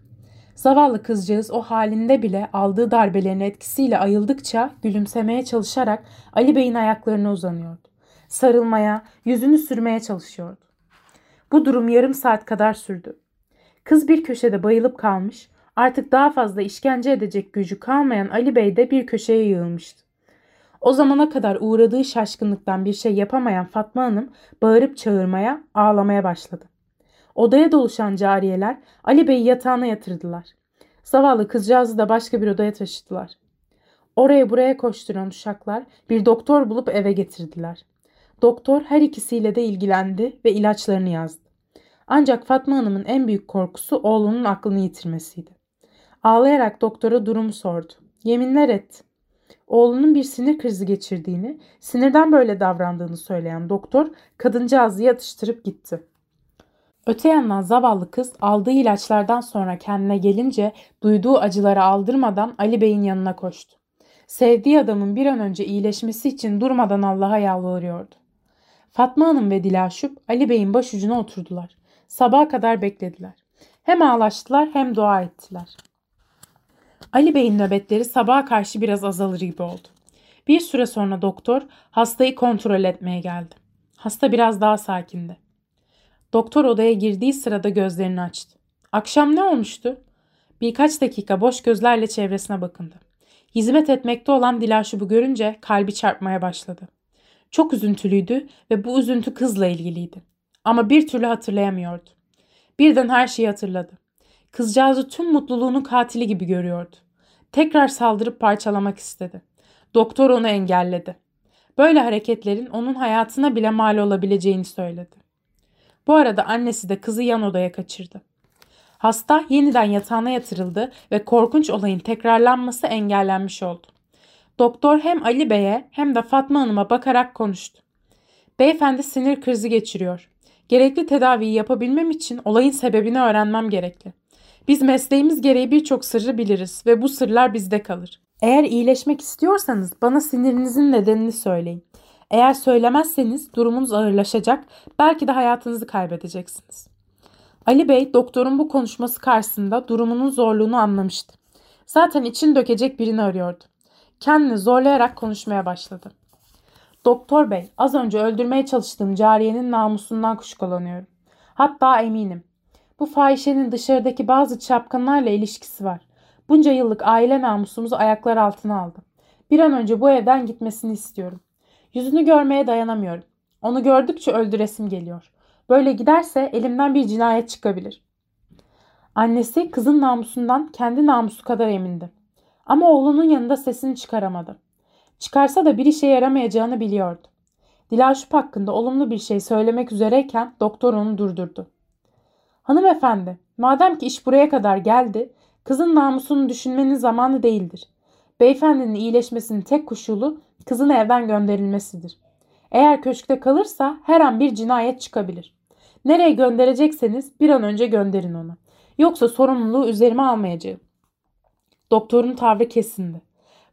Zavallı kızcağız o halinde bile aldığı darbelerin etkisiyle ayıldıkça gülümsemeye çalışarak Ali Bey'in ayaklarına uzanıyordu. Sarılmaya, yüzünü sürmeye çalışıyordu. Bu durum yarım saat kadar sürdü. Kız bir köşede bayılıp kalmış, artık daha fazla işkence edecek gücü kalmayan Ali Bey de bir köşeye yığılmıştı. O zamana kadar uğradığı şaşkınlıktan bir şey yapamayan Fatma Hanım bağırıp çağırmaya, ağlamaya başladı. Odaya doluşan cariyeler Ali Bey'i yatağına yatırdılar. Zavallı kızcağızı da başka bir odaya taşıdılar. Oraya buraya koşturan uşaklar bir doktor bulup eve getirdiler. Doktor her ikisiyle de ilgilendi ve ilaçlarını yazdı. Ancak Fatma Hanım'ın en büyük korkusu oğlunun aklını yitirmesiydi. Ağlayarak doktora durumu sordu. Yeminler etti. Oğlunun bir sinir krizi geçirdiğini, sinirden böyle davrandığını söyleyen doktor kadıncağızı yatıştırıp gitti. Öte yandan zavallı kız aldığı ilaçlardan sonra kendine gelince duyduğu acıları aldırmadan Ali Bey'in yanına koştu. Sevdiği adamın bir an önce iyileşmesi için durmadan Allah'a yalvarıyordu. Fatma Hanım ve Dilaşup Ali Bey'in başucuna oturdular. Sabaha kadar beklediler. Hem ağlaştılar hem dua ettiler. Ali Bey'in nöbetleri sabaha karşı biraz azalır gibi oldu. Bir süre sonra doktor hastayı kontrol etmeye geldi. Hasta biraz daha sakindi. Doktor odaya girdiği sırada gözlerini açtı. Akşam ne olmuştu? Birkaç dakika boş gözlerle çevresine bakındı. Hizmet etmekte olan Dilaşub'u görünce kalbi çarpmaya başladı. Çok üzüntülüydü ve bu üzüntü kızla ilgiliydi. Ama bir türlü hatırlayamıyordu. Birden her şeyi hatırladı. Kızcağızı tüm mutluluğunun katili gibi görüyordu. Tekrar saldırıp parçalamak istedi. Doktor onu engelledi. Böyle hareketlerin onun hayatına bile mal olabileceğini söyledi. Bu arada annesi de kızı yan odaya kaçırdı. Hasta yeniden yatağına yatırıldı ve korkunç olayın tekrarlanması engellenmiş oldu. Doktor hem Ali Bey'e hem de Fatma Hanım'a bakarak konuştu. Beyefendi sinir krizi geçiriyor. Gerekli tedaviyi yapabilmem için olayın sebebini öğrenmem gerekli. Biz mesleğimiz gereği birçok sırrı biliriz ve bu sırlar bizde kalır. Eğer iyileşmek istiyorsanız bana sinirinizin nedenini söyleyin. Eğer söylemezseniz durumunuz ağırlaşacak, belki de hayatınızı kaybedeceksiniz. Ali Bey doktorun bu konuşması karşısında durumunun zorluğunu anlamıştı. Zaten için dökecek birini arıyordu. Kendini zorlayarak konuşmaya başladı. Doktor bey, az önce öldürmeye çalıştığım cariyenin namusundan kuşkulanıyorum. Hatta eminim. Bu fahişenin dışarıdaki bazı çapkınlarla ilişkisi var. Bunca yıllık aile namusumuzu ayaklar altına aldı. Bir an önce bu evden gitmesini istiyorum. Yüzünü görmeye dayanamıyorum. Onu gördükçe öldüresim geliyor. Böyle giderse elimden bir cinayet çıkabilir. Annesi kızın namusundan kendi namusu kadar emindi. Ama oğlunun yanında sesini çıkaramadı. Çıkarsa da bir işe yaramayacağını biliyordu. Dilaşup hakkında olumlu bir şey söylemek üzereyken doktor onu durdurdu. Hanımefendi, madem ki iş buraya kadar geldi, kızın namusunu düşünmenin zamanı değildir. Beyefendinin iyileşmesinin tek koşulu kızın evden gönderilmesidir. Eğer köşkte kalırsa her an bir cinayet çıkabilir. Nereye gönderecekseniz bir an önce gönderin onu. Yoksa sorumluluğu üzerime almayacağım. Doktorun tavrı kesindi.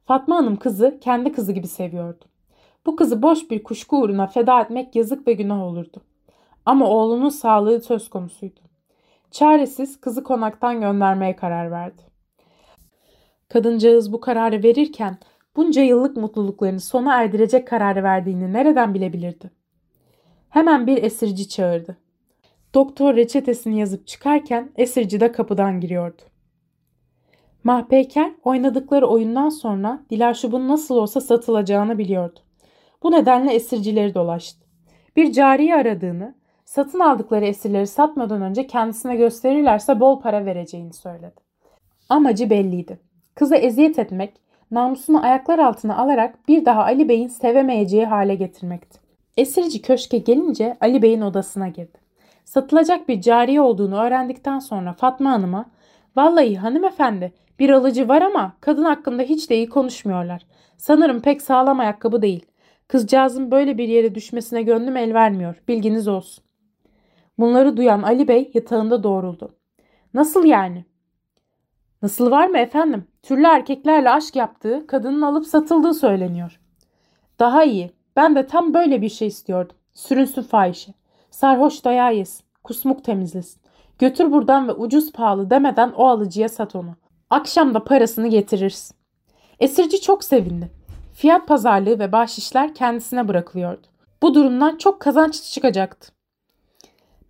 Fatma Hanım kızı kendi kızı gibi seviyordu. Bu kızı boş bir kuşku uğruna feda etmek yazık ve günah olurdu. Ama oğlunun sağlığı söz konusuydu. Çaresiz kızı konaktan göndermeye karar verdi. Kadıncağız bu kararı verirken bunca yıllık mutluluklarını sona erdirecek kararı verdiğini nereden bilebilirdi? Hemen bir esirci çağırdı. Doktor reçetesini yazıp çıkarken esirci de kapıdan giriyordu. Mahpeyker oynadıkları oyundan sonra Dilaşub'un nasıl olsa satılacağını biliyordu. Bu nedenle esircileri dolaştı. Bir cariye aradığını, satın aldıkları esirleri satmadan önce kendisine gösterirlerse bol para vereceğini söyledi. Amacı belliydi. Kıza eziyet etmek, namusunu ayaklar altına alarak bir daha Ali Bey'in sevemeyeceği hale getirmekti. Esirci köşke gelince Ali Bey'in odasına girdi. Satılacak bir cariye olduğunu öğrendikten sonra Fatma Hanım'a ''Vallahi hanımefendi bir alıcı var ama kadın hakkında hiç de iyi konuşmuyorlar. Sanırım pek sağlam ayakkabı değil. Kızcağızın böyle bir yere düşmesine gönlüm el vermiyor. Bilginiz olsun. Bunları duyan Ali Bey yatağında doğruldu. Nasıl yani? Nasıl var mı efendim? Türlü erkeklerle aşk yaptığı, kadının alıp satıldığı söyleniyor. Daha iyi. Ben de tam böyle bir şey istiyordum. Sürünsün fahişe. Sarhoş dayağı yesin. Kusmuk temizlesin. Götür buradan ve ucuz pahalı demeden o alıcıya sat onu. Akşam da parasını getirirsin. Esirci çok sevindi. Fiyat pazarlığı ve bahşişler kendisine bırakılıyordu. Bu durumdan çok kazanç çıkacaktı.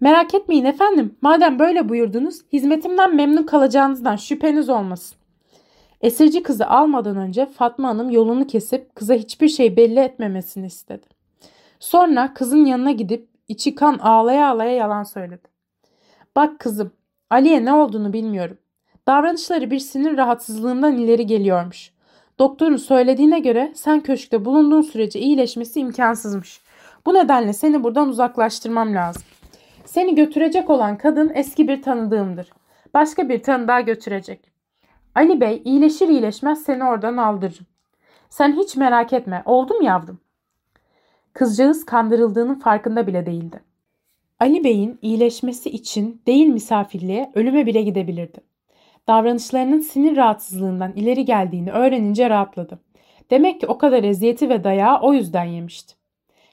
Merak etmeyin efendim. Madem böyle buyurdunuz, hizmetimden memnun kalacağınızdan şüpheniz olmasın. Esirci kızı almadan önce Fatma Hanım yolunu kesip kıza hiçbir şey belli etmemesini istedi. Sonra kızın yanına gidip içi kan ağlaya ağlaya yalan söyledi. Bak kızım, Ali'ye ne olduğunu bilmiyorum. Davranışları bir sinir rahatsızlığından ileri geliyormuş. Doktorun söylediğine göre sen köşkte bulunduğun sürece iyileşmesi imkansızmış. Bu nedenle seni buradan uzaklaştırmam lazım. Seni götürecek olan kadın eski bir tanıdığımdır. Başka bir tanıdığa götürecek. Ali Bey iyileşir iyileşmez seni oradan aldırırım. Sen hiç merak etme. Oldu mu yavrum? Kızcağız kandırıldığının farkında bile değildi. Ali Bey'in iyileşmesi için değil misafirliğe ölüme bile gidebilirdi. Davranışlarının sinir rahatsızlığından ileri geldiğini öğrenince rahatladı. Demek ki o kadar eziyeti ve dayağı o yüzden yemişti.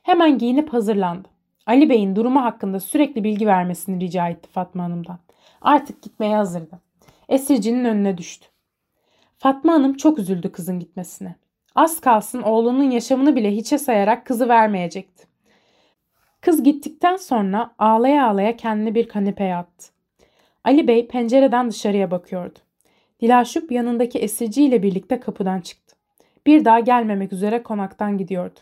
Hemen giyinip hazırlandı. Ali Bey'in durumu hakkında sürekli bilgi vermesini rica etti Fatma Hanım'dan. Artık gitmeye hazırdı. Esircinin önüne düştü. Fatma Hanım çok üzüldü kızın gitmesine. Az kalsın oğlunun yaşamını bile hiçe sayarak kızı vermeyecekti. Kız gittikten sonra ağlaya ağlaya kendini bir kanepeye attı. Ali Bey pencereden dışarıya bakıyordu. Dilaşup yanındaki esirciyle birlikte kapıdan çıktı. Bir daha gelmemek üzere konaktan gidiyordu.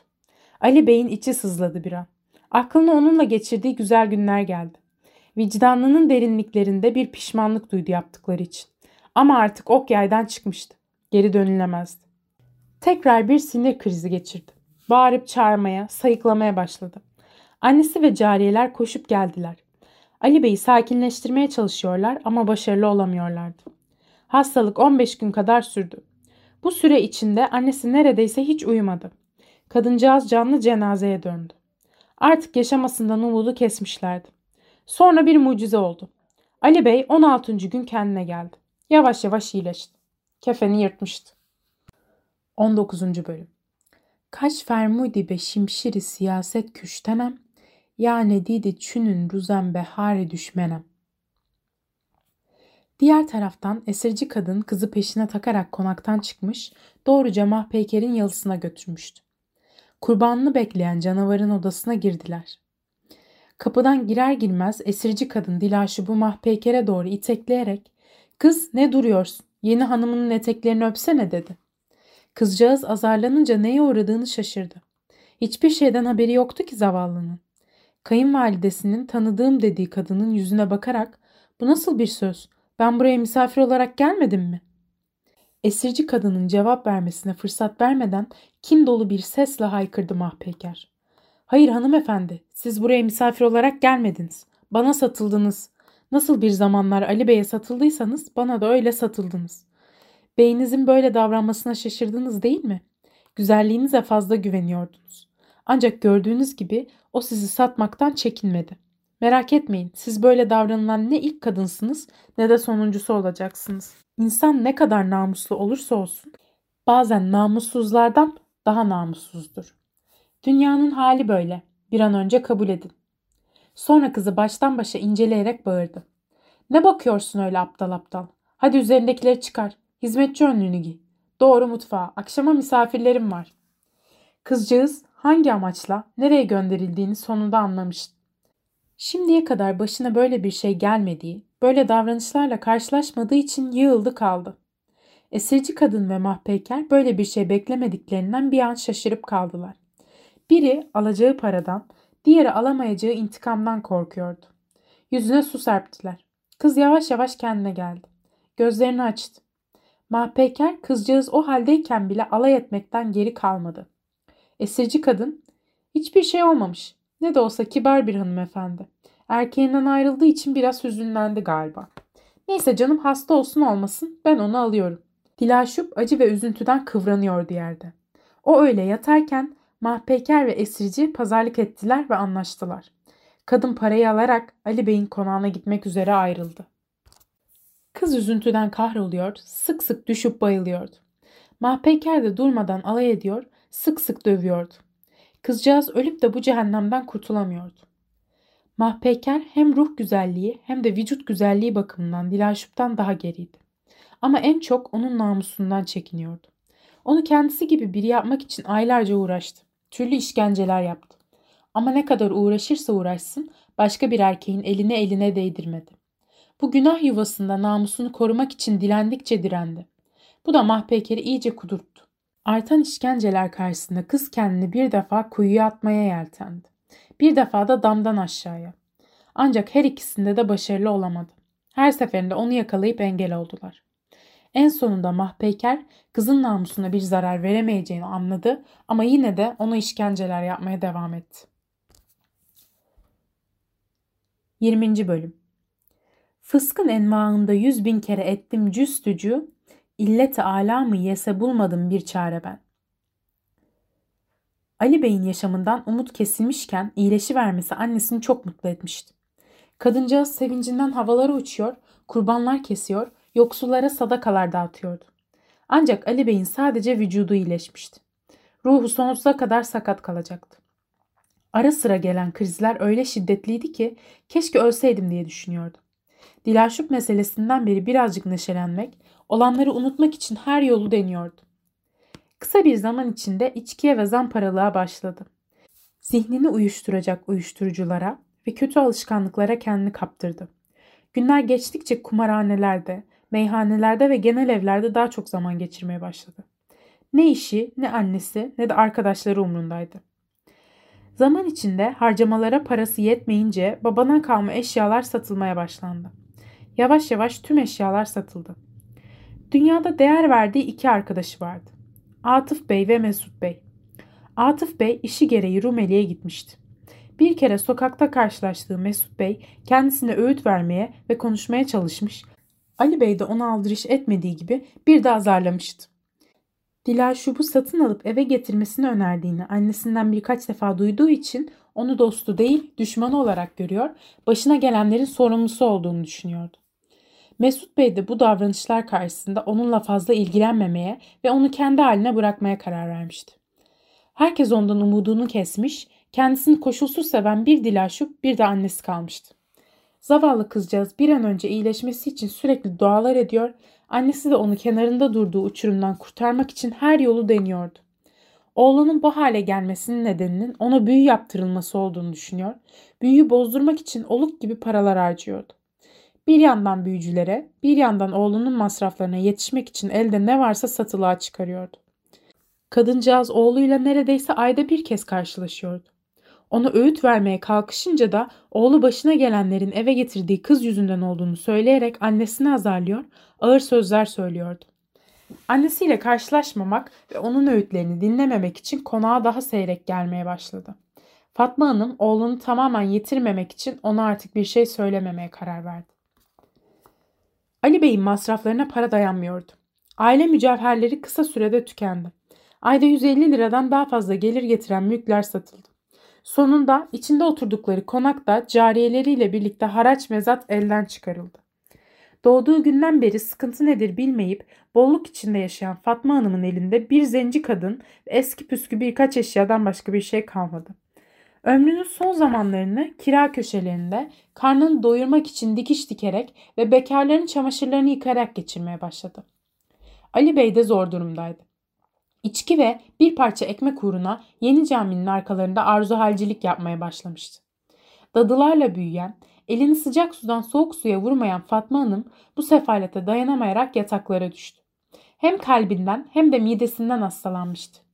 Ali Bey'in içi sızladı bir an. Aklına onunla geçirdiği güzel günler geldi. Vicdanının derinliklerinde bir pişmanlık duydu yaptıkları için. Ama artık ok yaydan çıkmıştı. Geri dönülemezdi. Tekrar bir sinir krizi geçirdi. Bağırıp çağırmaya, sayıklamaya başladı. Annesi ve cariyeler koşup geldiler. Ali Bey'i sakinleştirmeye çalışıyorlar ama başarılı olamıyorlardı. Hastalık 15 gün kadar sürdü. Bu süre içinde annesi neredeyse hiç uyumadı. Kadıncağız canlı cenazeye döndü. Artık yaşamasından umudu kesmişlerdi. Sonra bir mucize oldu. Ali Bey 16. gün kendine geldi. Yavaş yavaş iyileşti. Kefeni yırtmıştı. 19. bölüm Kaç fermudi be şimşiri siyaset küştenem, yani didi çünün ruzen behari düşmenem. Diğer taraftan esirci kadın kızı peşine takarak konaktan çıkmış, doğruca Mahpeyker'in yalısına götürmüştü. kurbanını bekleyen canavarın odasına girdiler. Kapıdan girer girmez esirci kadın Dilaş'ı bu mahpeykere doğru itekleyerek ''Kız ne duruyorsun? Yeni hanımının eteklerini öpsene.'' dedi. Kızcağız azarlanınca neye uğradığını şaşırdı. Hiçbir şeyden haberi yoktu ki zavallının. Kayınvalidesinin tanıdığım dediği kadının yüzüne bakarak ''Bu nasıl bir söz? Ben buraya misafir olarak gelmedim mi?'' Esirci kadının cevap vermesine fırsat vermeden kin dolu bir sesle haykırdı Mahpeker. Hayır hanımefendi, siz buraya misafir olarak gelmediniz. Bana satıldınız. Nasıl bir zamanlar Ali Bey'e satıldıysanız bana da öyle satıldınız. Beyinizin böyle davranmasına şaşırdınız değil mi? Güzelliğinize fazla güveniyordunuz. Ancak gördüğünüz gibi o sizi satmaktan çekinmedi. Merak etmeyin, siz böyle davranılan ne ilk kadınsınız ne de sonuncusu olacaksınız. İnsan ne kadar namuslu olursa olsun, bazen namussuzlardan daha namussuzdur. Dünyanın hali böyle. Bir an önce kabul edin. Sonra kızı baştan başa inceleyerek bağırdı. Ne bakıyorsun öyle aptal aptal? Hadi üzerindekileri çıkar. Hizmetçi önlüğünü giy. Doğru mutfağa. Akşama misafirlerim var. Kızcağız hangi amaçla nereye gönderildiğini sonunda anlamıştı. Şimdiye kadar başına böyle bir şey gelmediği, böyle davranışlarla karşılaşmadığı için yığıldı kaldı. Esirci kadın ve mahpeyker böyle bir şey beklemediklerinden bir an şaşırıp kaldılar. Biri alacağı paradan, diğeri alamayacağı intikamdan korkuyordu. Yüzüne su serptiler. Kız yavaş yavaş kendine geldi. Gözlerini açtı. Mahpeker kızcağız o haldeyken bile alay etmekten geri kalmadı. Esirci kadın, hiçbir şey olmamış. Ne de olsa kibar bir hanımefendi. Erkeğinden ayrıldığı için biraz hüzünlendi galiba. Neyse canım hasta olsun olmasın ben onu alıyorum. Dilaşup acı ve üzüntüden kıvranıyordu yerde. O öyle yatarken Mahpeker ve esirci pazarlık ettiler ve anlaştılar. Kadın parayı alarak Ali Bey'in konağına gitmek üzere ayrıldı. Kız üzüntüden kahroluyor, sık sık düşüp bayılıyordu. Mahpeker de durmadan alay ediyor, sık sık dövüyordu. Kızcağız ölüp de bu cehennemden kurtulamıyordu. Mahpeker hem ruh güzelliği hem de vücut güzelliği bakımından Dilaşup'tan daha geriydi. Ama en çok onun namusundan çekiniyordu. Onu kendisi gibi biri yapmak için aylarca uğraştı. Türlü işkenceler yaptı. Ama ne kadar uğraşırsa uğraşsın başka bir erkeğin eline eline değdirmedi. Bu günah yuvasında namusunu korumak için dilendikçe direndi. Bu da Mahpeker'i iyice kudurttu. Artan işkenceler karşısında kız kendini bir defa kuyuya atmaya yeltendi. Bir defa da damdan aşağıya. Ancak her ikisinde de başarılı olamadı. Her seferinde onu yakalayıp engel oldular. En sonunda Mahpeyker kızın namusuna bir zarar veremeyeceğini anladı ama yine de ona işkenceler yapmaya devam etti. 20. Bölüm Fıskın envaında yüz bin kere ettim cüstücü, illet-i alamı yese bulmadım bir çare ben. Ali Bey'in yaşamından umut kesilmişken iyileşivermesi annesini çok mutlu etmişti. Kadıncağız sevincinden havalara uçuyor, kurbanlar kesiyor, yoksullara sadakalar dağıtıyordu. Ancak Ali Bey'in sadece vücudu iyileşmişti. Ruhu sonsuza kadar sakat kalacaktı. Ara sıra gelen krizler öyle şiddetliydi ki keşke ölseydim diye düşünüyordu. Dilaşup meselesinden beri birazcık neşelenmek, olanları unutmak için her yolu deniyordu. Kısa bir zaman içinde içkiye ve zamparalığa başladı. Zihnini uyuşturacak uyuşturuculara ve kötü alışkanlıklara kendini kaptırdı. Günler geçtikçe kumarhanelerde, meyhanelerde ve genel evlerde daha çok zaman geçirmeye başladı. Ne işi, ne annesi, ne de arkadaşları umrundaydı. Zaman içinde harcamalara parası yetmeyince babadan kalma eşyalar satılmaya başlandı. Yavaş yavaş tüm eşyalar satıldı. Dünyada değer verdiği iki arkadaşı vardı. Atıf Bey ve Mesut Bey. Atıf Bey işi gereği Rumeli'ye gitmişti. Bir kere sokakta karşılaştığı Mesut Bey kendisine öğüt vermeye ve konuşmaya çalışmış Ali Bey de ona aldırış etmediği gibi bir de azarlamıştı. Dila şubu satın alıp eve getirmesini önerdiğini annesinden birkaç defa duyduğu için onu dostu değil düşmanı olarak görüyor, başına gelenlerin sorumlusu olduğunu düşünüyordu. Mesut Bey de bu davranışlar karşısında onunla fazla ilgilenmemeye ve onu kendi haline bırakmaya karar vermişti. Herkes ondan umudunu kesmiş, kendisini koşulsuz seven bir Dilaşup bir de annesi kalmıştı. Zavallı kızcağız bir an önce iyileşmesi için sürekli dualar ediyor, annesi de onu kenarında durduğu uçurumdan kurtarmak için her yolu deniyordu. Oğlunun bu hale gelmesinin nedeninin ona büyü yaptırılması olduğunu düşünüyor. Büyüyü bozdurmak için oluk gibi paralar harcıyordu. Bir yandan büyücülere, bir yandan oğlunun masraflarına yetişmek için elde ne varsa satılığa çıkarıyordu. Kadıncağız oğluyla neredeyse ayda bir kez karşılaşıyordu. Ona öğüt vermeye kalkışınca da oğlu başına gelenlerin eve getirdiği kız yüzünden olduğunu söyleyerek annesini azarlıyor, ağır sözler söylüyordu. Annesiyle karşılaşmamak ve onun öğütlerini dinlememek için konağa daha seyrek gelmeye başladı. Fatma Hanım oğlunu tamamen yitirmemek için ona artık bir şey söylememeye karar verdi. Ali Bey'in masraflarına para dayanmıyordu. Aile mücevherleri kısa sürede tükendi. Ayda 150 liradan daha fazla gelir getiren mülkler satıldı. Sonunda içinde oturdukları konakta cariyeleriyle birlikte haraç mezat elden çıkarıldı. Doğduğu günden beri sıkıntı nedir bilmeyip bolluk içinde yaşayan Fatma Hanım'ın elinde bir zenci kadın ve eski püskü birkaç eşyadan başka bir şey kalmadı. Ömrünün son zamanlarını kira köşelerinde karnını doyurmak için dikiş dikerek ve bekarların çamaşırlarını yıkayarak geçirmeye başladı. Ali Bey de zor durumdaydı. İçki ve bir parça ekmek uğruna yeni caminin arkalarında arzu halcilik yapmaya başlamıştı. Dadılarla büyüyen, elini sıcak sudan soğuk suya vurmayan Fatma Hanım bu sefalete dayanamayarak yataklara düştü. Hem kalbinden hem de midesinden hastalanmıştı.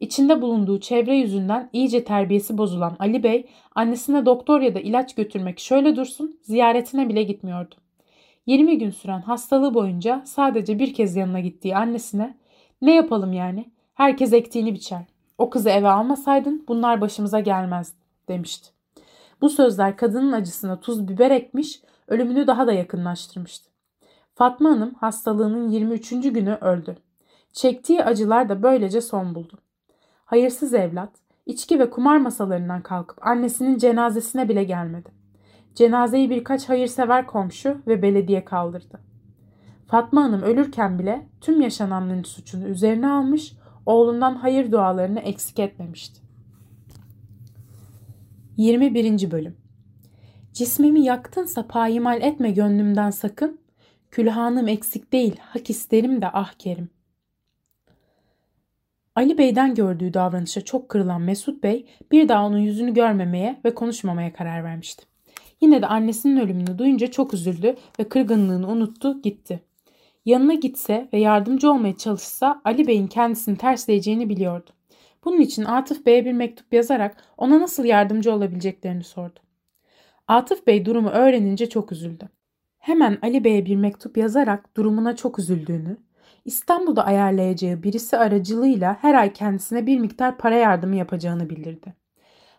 İçinde bulunduğu çevre yüzünden iyice terbiyesi bozulan Ali Bey, annesine doktor ya da ilaç götürmek şöyle dursun, ziyaretine bile gitmiyordu. 20 gün süren hastalığı boyunca sadece bir kez yanına gittiği annesine ne yapalım yani? Herkes ektiğini biçer. O kızı eve almasaydın bunlar başımıza gelmez demişti. Bu sözler kadının acısına tuz biber ekmiş, ölümünü daha da yakınlaştırmıştı. Fatma Hanım hastalığının 23. günü öldü. Çektiği acılar da böylece son buldu. Hayırsız evlat, içki ve kumar masalarından kalkıp annesinin cenazesine bile gelmedi. Cenazeyi birkaç hayırsever komşu ve belediye kaldırdı. Fatma Hanım ölürken bile tüm yaşananların suçunu üzerine almış, oğlundan hayır dualarını eksik etmemişti. 21. Bölüm Cismimi yaktınsa payimal etme gönlümden sakın, külhanım eksik değil, hak isterim de ah kerim. Ali Bey'den gördüğü davranışa çok kırılan Mesut Bey bir daha onun yüzünü görmemeye ve konuşmamaya karar vermişti. Yine de annesinin ölümünü duyunca çok üzüldü ve kırgınlığını unuttu gitti. Yanına gitse ve yardımcı olmaya çalışsa Ali Bey'in kendisini tersleyeceğini biliyordu. Bunun için Atıf Bey'e bir mektup yazarak ona nasıl yardımcı olabileceklerini sordu. Atıf Bey durumu öğrenince çok üzüldü. Hemen Ali Bey'e bir mektup yazarak durumuna çok üzüldüğünü, İstanbul'da ayarlayacağı birisi aracılığıyla her ay kendisine bir miktar para yardımı yapacağını bildirdi.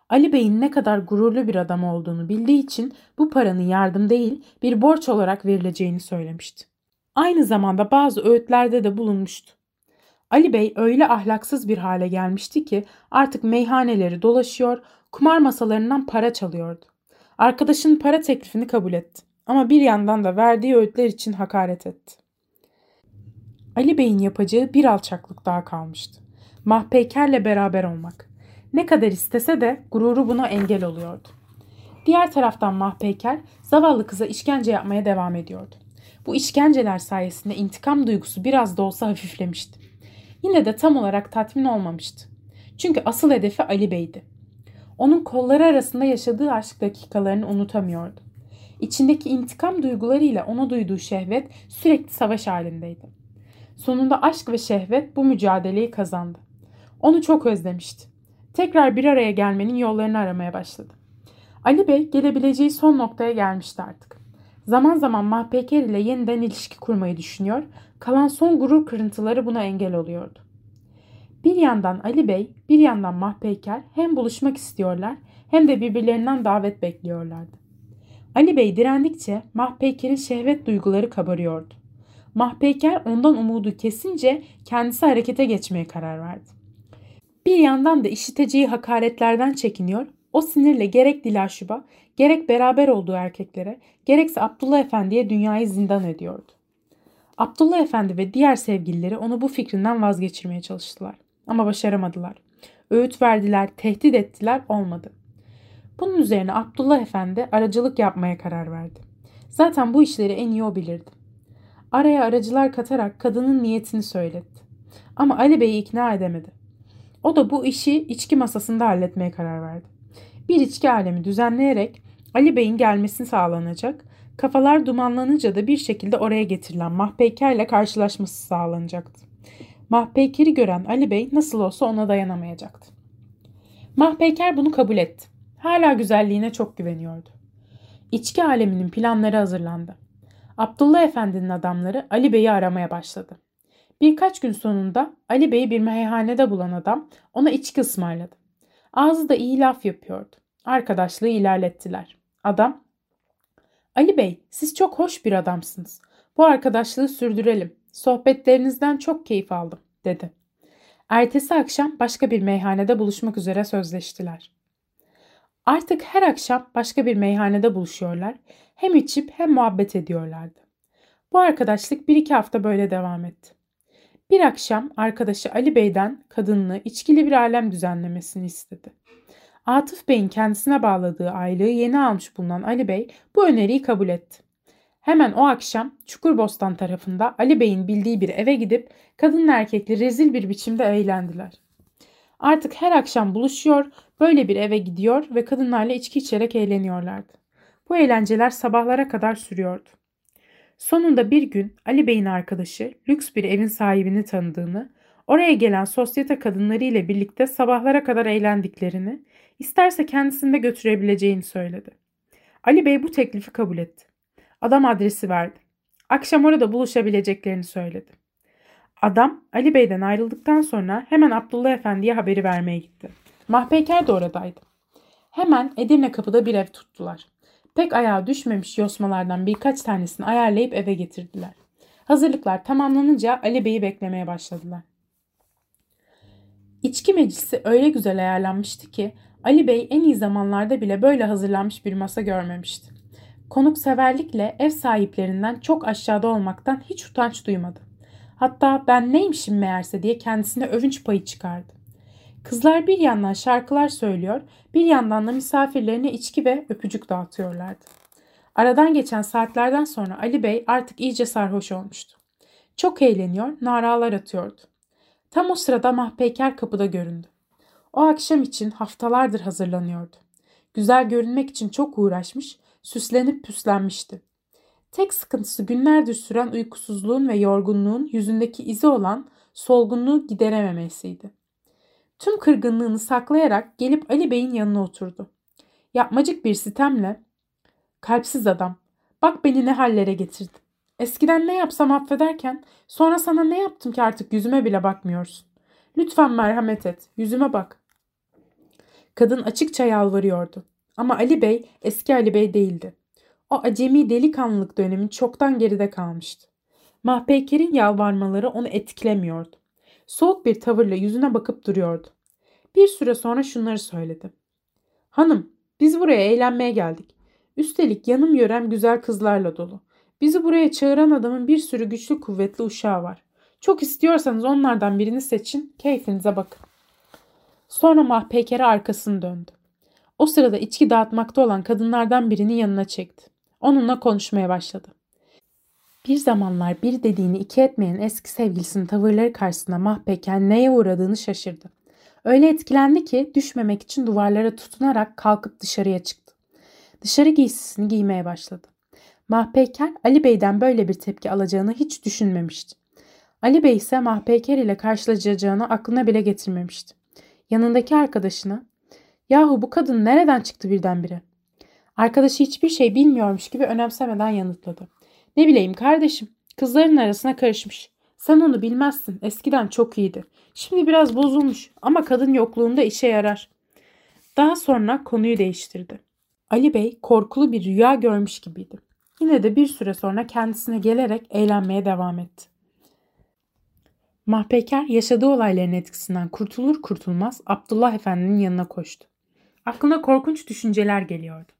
Ali Bey'in ne kadar gururlu bir adam olduğunu bildiği için bu paranın yardım değil bir borç olarak verileceğini söylemişti. Aynı zamanda bazı öğütlerde de bulunmuştu. Ali Bey öyle ahlaksız bir hale gelmişti ki artık meyhaneleri dolaşıyor, kumar masalarından para çalıyordu. Arkadaşının para teklifini kabul etti ama bir yandan da verdiği öğütler için hakaret etti. Ali Bey'in yapacağı bir alçaklık daha kalmıştı. Mahpeykerle beraber olmak. Ne kadar istese de gururu buna engel oluyordu. Diğer taraftan Mahpeyker zavallı kıza işkence yapmaya devam ediyordu. Bu işkenceler sayesinde intikam duygusu biraz da olsa hafiflemişti. Yine de tam olarak tatmin olmamıştı. Çünkü asıl hedefi Ali Bey'di. Onun kolları arasında yaşadığı aşk dakikalarını unutamıyordu. İçindeki intikam duygularıyla ona duyduğu şehvet sürekli savaş halindeydi. Sonunda aşk ve şehvet bu mücadeleyi kazandı. Onu çok özlemişti. Tekrar bir araya gelmenin yollarını aramaya başladı. Ali Bey gelebileceği son noktaya gelmişti artık. Zaman zaman Mahpeker ile yeniden ilişki kurmayı düşünüyor, kalan son gurur kırıntıları buna engel oluyordu. Bir yandan Ali Bey, bir yandan Mahpeyker hem buluşmak istiyorlar hem de birbirlerinden davet bekliyorlardı. Ali Bey direndikçe Mahpeyker'in şehvet duyguları kabarıyordu. Mahpeyker ondan umudu kesince kendisi harekete geçmeye karar verdi. Bir yandan da işiteceği hakaretlerden çekiniyor, o sinirle gerek Dilaşub'a, gerek beraber olduğu erkeklere, gerekse Abdullah Efendi'ye dünyayı zindan ediyordu. Abdullah Efendi ve diğer sevgilileri onu bu fikrinden vazgeçirmeye çalıştılar. Ama başaramadılar. Öğüt verdiler, tehdit ettiler, olmadı. Bunun üzerine Abdullah Efendi aracılık yapmaya karar verdi. Zaten bu işleri en iyi o bilirdi. Araya aracılar katarak kadının niyetini söyletti. Ama Ali Bey'i ikna edemedi. O da bu işi içki masasında halletmeye karar verdi. Bir içki alemi düzenleyerek Ali Bey'in gelmesini sağlanacak, kafalar dumanlanınca da bir şekilde oraya getirilen Mahpeyker ile karşılaşması sağlanacaktı. Mahpeyker'i gören Ali Bey nasıl olsa ona dayanamayacaktı. Mahpeyker bunu kabul etti. Hala güzelliğine çok güveniyordu. İçki aleminin planları hazırlandı. Abdullah Efendi'nin adamları Ali Bey'i aramaya başladı. Birkaç gün sonunda Ali Bey'i bir meyhanede bulan adam ona içki ısmarladı. Ağzı da iyi laf yapıyordu. Arkadaşlığı ilerlettiler. Adam, Ali Bey siz çok hoş bir adamsınız. Bu arkadaşlığı sürdürelim. Sohbetlerinizden çok keyif aldım dedi. Ertesi akşam başka bir meyhanede buluşmak üzere sözleştiler. Artık her akşam başka bir meyhanede buluşuyorlar. Hem içip hem muhabbet ediyorlardı. Bu arkadaşlık bir iki hafta böyle devam etti. Bir akşam arkadaşı Ali Bey'den kadınlı, içkili bir alem düzenlemesini istedi. Atıf Bey'in kendisine bağladığı aylığı yeni almış bulunan Ali Bey bu öneriyi kabul etti. Hemen o akşam Çukurbostan tarafında Ali Bey'in bildiği bir eve gidip kadın erkekli rezil bir biçimde eğlendiler. Artık her akşam buluşuyor, böyle bir eve gidiyor ve kadınlarla içki içerek eğleniyorlardı. Bu eğlenceler sabahlara kadar sürüyordu. Sonunda bir gün Ali Bey'in arkadaşı lüks bir evin sahibini tanıdığını, oraya gelen sosyete kadınları ile birlikte sabahlara kadar eğlendiklerini, isterse kendisini de götürebileceğini söyledi. Ali Bey bu teklifi kabul etti. Adam adresi verdi. Akşam orada buluşabileceklerini söyledi. Adam Ali Bey'den ayrıldıktan sonra hemen Abdullah Efendi'ye haberi vermeye gitti. Mahpeyker de oradaydı. Hemen Edirne kapıda bir ev tuttular. Pek ayağa düşmemiş yosmalardan birkaç tanesini ayarlayıp eve getirdiler. Hazırlıklar tamamlanınca Ali Bey'i beklemeye başladılar. İçki meclisi öyle güzel ayarlanmıştı ki Ali Bey en iyi zamanlarda bile böyle hazırlanmış bir masa görmemişti. Konukseverlikle ev sahiplerinden çok aşağıda olmaktan hiç utanç duymadı. Hatta ben neymişim meğerse diye kendisine övünç payı çıkardı. Kızlar bir yandan şarkılar söylüyor, bir yandan da misafirlerine içki ve öpücük dağıtıyorlardı. Aradan geçen saatlerden sonra Ali Bey artık iyice sarhoş olmuştu. Çok eğleniyor, naralar atıyordu. Tam o sırada Mahpeyker kapıda göründü. O akşam için haftalardır hazırlanıyordu. Güzel görünmek için çok uğraşmış, süslenip püslenmişti. Tek sıkıntısı günlerdir süren uykusuzluğun ve yorgunluğun yüzündeki izi olan solgunluğu giderememesiydi. Tüm kırgınlığını saklayarak gelip Ali Bey'in yanına oturdu. Yapmacık bir sitemle ''Kalpsiz adam, bak beni ne hallere getirdin. Eskiden ne yapsam affederken sonra sana ne yaptım ki artık yüzüme bile bakmıyorsun. Lütfen merhamet et, yüzüme bak.'' Kadın açıkça yalvarıyordu. Ama Ali Bey eski Ali Bey değildi. O acemi delikanlılık dönemi çoktan geride kalmıştı. Mahpeyker'in yalvarmaları onu etkilemiyordu. Soğuk bir tavırla yüzüne bakıp duruyordu. Bir süre sonra şunları söyledi. Hanım, biz buraya eğlenmeye geldik. Üstelik yanım yörem güzel kızlarla dolu. Bizi buraya çağıran adamın bir sürü güçlü kuvvetli uşağı var. Çok istiyorsanız onlardan birini seçin, keyfinize bakın. Sonra mahpekere arkasını döndü. O sırada içki dağıtmakta olan kadınlardan birini yanına çekti. Onunla konuşmaya başladı. Bir zamanlar bir dediğini iki etmeyen eski sevgilisinin tavırları karşısında Mahpeken neye uğradığını şaşırdı. Öyle etkilendi ki düşmemek için duvarlara tutunarak kalkıp dışarıya çıktı. Dışarı giysisini giymeye başladı. Mahpeyker Ali Bey'den böyle bir tepki alacağını hiç düşünmemişti. Ali Bey ise Mahpeyker ile karşılaşacağını aklına bile getirmemişti. Yanındaki arkadaşına ''Yahu bu kadın nereden çıktı birdenbire?'' Arkadaşı hiçbir şey bilmiyormuş gibi önemsemeden yanıtladı. Ne bileyim kardeşim, kızların arasına karışmış. Sen onu bilmezsin. Eskiden çok iyiydi. Şimdi biraz bozulmuş ama kadın yokluğunda işe yarar. Daha sonra konuyu değiştirdi. Ali Bey korkulu bir rüya görmüş gibiydi. Yine de bir süre sonra kendisine gelerek eğlenmeye devam etti. Mahpeker yaşadığı olayların etkisinden kurtulur kurtulmaz Abdullah Efendi'nin yanına koştu. Aklına korkunç düşünceler geliyordu.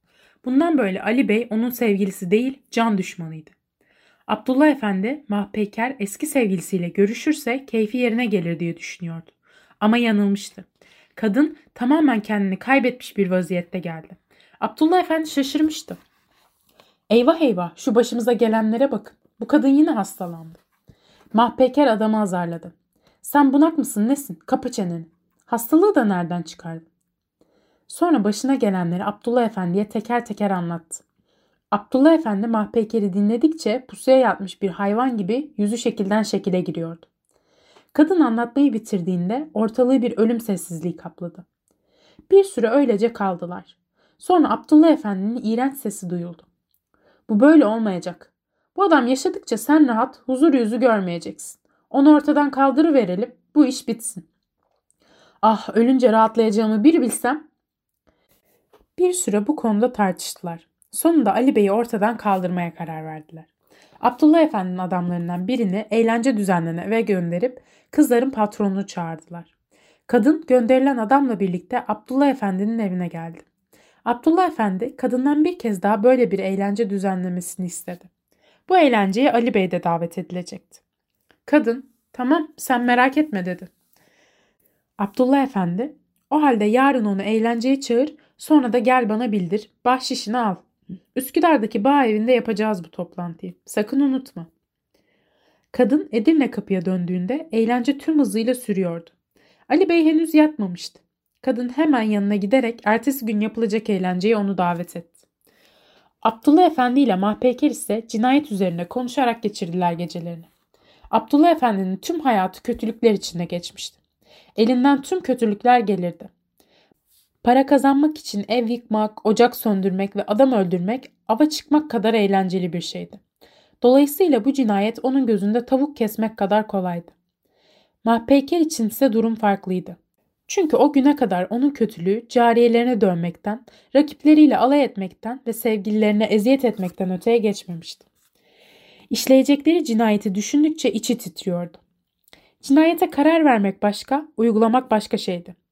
Bundan böyle Ali Bey onun sevgilisi değil can düşmanıydı. Abdullah Efendi Mahpeyker eski sevgilisiyle görüşürse keyfi yerine gelir diye düşünüyordu. Ama yanılmıştı. Kadın tamamen kendini kaybetmiş bir vaziyette geldi. Abdullah Efendi şaşırmıştı. Eyvah eyvah şu başımıza gelenlere bakın. Bu kadın yine hastalandı. Mahpeker adamı azarladı. Sen bunak mısın nesin? Kapa çeneni. Hastalığı da nereden çıkardı? Sonra başına gelenleri Abdullah Efendi'ye teker teker anlattı. Abdullah Efendi mahpekeri dinledikçe pusuya yatmış bir hayvan gibi yüzü şekilden şekile giriyordu. Kadın anlatmayı bitirdiğinde ortalığı bir ölüm sessizliği kapladı. Bir süre öylece kaldılar. Sonra Abdullah Efendi'nin iğrenç sesi duyuldu. Bu böyle olmayacak. Bu adam yaşadıkça sen rahat, huzur yüzü görmeyeceksin. Onu ortadan kaldırıverelim, bu iş bitsin. Ah ölünce rahatlayacağımı bir bilsem. Bir süre bu konuda tartıştılar. Sonunda Ali Bey'i ortadan kaldırmaya karar verdiler. Abdullah Efendi'nin adamlarından birini eğlence düzenlerine eve gönderip kızların patronunu çağırdılar. Kadın gönderilen adamla birlikte Abdullah Efendi'nin evine geldi. Abdullah Efendi kadından bir kez daha böyle bir eğlence düzenlemesini istedi. Bu eğlenceye Ali Bey de davet edilecekti. Kadın, tamam sen merak etme dedi. Abdullah Efendi, o halde yarın onu eğlenceye çağır, sonra da gel bana bildir, bahşişini al. Üsküdar'daki bağ evinde yapacağız bu toplantıyı. Sakın unutma. Kadın Edirne kapıya döndüğünde eğlence tüm hızıyla sürüyordu. Ali Bey henüz yatmamıştı. Kadın hemen yanına giderek ertesi gün yapılacak eğlenceye onu davet etti. Abdullah Efendi ile Mahpeker ise cinayet üzerine konuşarak geçirdiler gecelerini. Abdullah Efendi'nin tüm hayatı kötülükler içinde geçmişti. Elinden tüm kötülükler gelirdi. Para kazanmak için ev yıkmak, ocak söndürmek ve adam öldürmek ava çıkmak kadar eğlenceli bir şeydi. Dolayısıyla bu cinayet onun gözünde tavuk kesmek kadar kolaydı. Mahpeyker için ise durum farklıydı. Çünkü o güne kadar onun kötülüğü cariyelerine dönmekten, rakipleriyle alay etmekten ve sevgililerine eziyet etmekten öteye geçmemişti. İşleyecekleri cinayeti düşündükçe içi titriyordu. Cinayete karar vermek başka, uygulamak başka şeydi.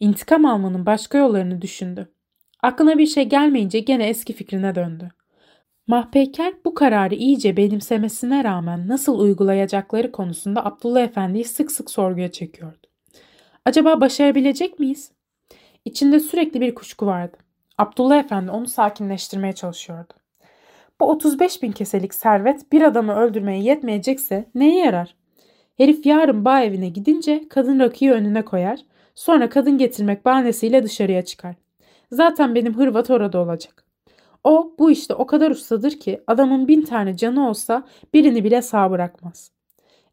İntikam almanın başka yollarını düşündü. Aklına bir şey gelmeyince gene eski fikrine döndü. Mahpeyker bu kararı iyice benimsemesine rağmen nasıl uygulayacakları konusunda Abdullah Efendi'yi sık sık sorguya çekiyordu. Acaba başarabilecek miyiz? İçinde sürekli bir kuşku vardı. Abdullah Efendi onu sakinleştirmeye çalışıyordu. Bu 35 bin keselik servet bir adamı öldürmeye yetmeyecekse neye yarar? Herif yarın bağ evine gidince kadın rakıyı önüne koyar, sonra kadın getirmek bahanesiyle dışarıya çıkar. Zaten benim hırvat orada olacak. O bu işte o kadar ustadır ki adamın bin tane canı olsa birini bile sağ bırakmaz.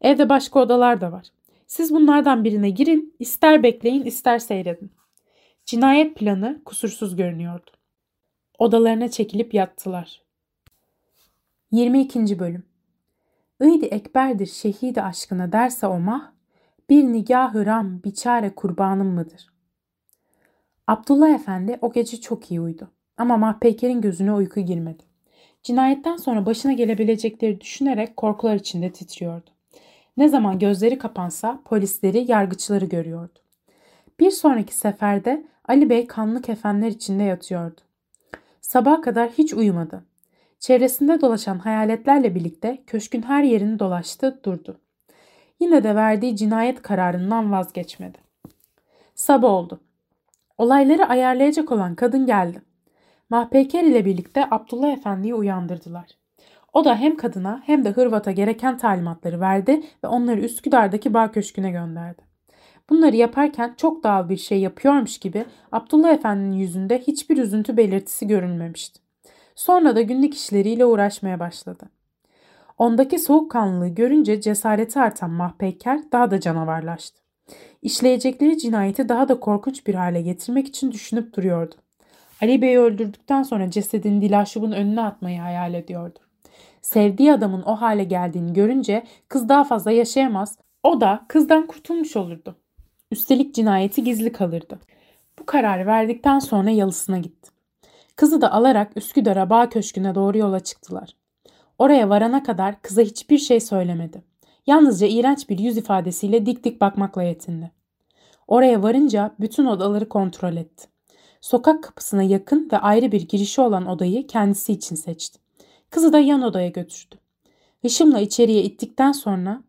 Evde başka odalar da var. Siz bunlardan birine girin, ister bekleyin ister seyredin. Cinayet planı kusursuz görünüyordu. Odalarına çekilip yattılar. 22. Bölüm İydi ekberdir şehidi aşkına derse o mah, bir nigah-ı ram biçare kurbanım mıdır? Abdullah Efendi o gece çok iyi uyudu. Ama Mahpeyker'in gözüne uyku girmedi. Cinayetten sonra başına gelebilecekleri düşünerek korkular içinde titriyordu. Ne zaman gözleri kapansa polisleri, yargıçları görüyordu. Bir sonraki seferde Ali Bey kanlı kefenler içinde yatıyordu. Sabaha kadar hiç uyumadı. Çevresinde dolaşan hayaletlerle birlikte köşkün her yerini dolaştı, durdu. Yine de verdiği cinayet kararından vazgeçmedi. Sabah oldu. Olayları ayarlayacak olan kadın geldi. Mahpeyker ile birlikte Abdullah Efendi'yi uyandırdılar. O da hem kadına hem de Hırvat'a gereken talimatları verdi ve onları Üsküdar'daki bar köşküne gönderdi. Bunları yaparken çok doğal bir şey yapıyormuş gibi Abdullah Efendi'nin yüzünde hiçbir üzüntü belirtisi görünmemişti. Sonra da günlük işleriyle uğraşmaya başladı. Ondaki soğukkanlılığı görünce cesareti artan Mahpeyker daha da canavarlaştı. İşleyecekleri cinayeti daha da korkunç bir hale getirmek için düşünüp duruyordu. Ali Bey'i öldürdükten sonra cesedini Dilaşub'un önüne atmayı hayal ediyordu. Sevdiği adamın o hale geldiğini görünce kız daha fazla yaşayamaz, o da kızdan kurtulmuş olurdu. Üstelik cinayeti gizli kalırdı. Bu kararı verdikten sonra yalısına gitti. Kızı da alarak Üsküdar'a bağ köşküne doğru yola çıktılar. Oraya varana kadar kıza hiçbir şey söylemedi. Yalnızca iğrenç bir yüz ifadesiyle dik dik bakmakla yetindi. Oraya varınca bütün odaları kontrol etti. Sokak kapısına yakın ve ayrı bir girişi olan odayı kendisi için seçti. Kızı da yan odaya götürdü. Hışımla içeriye ittikten sonra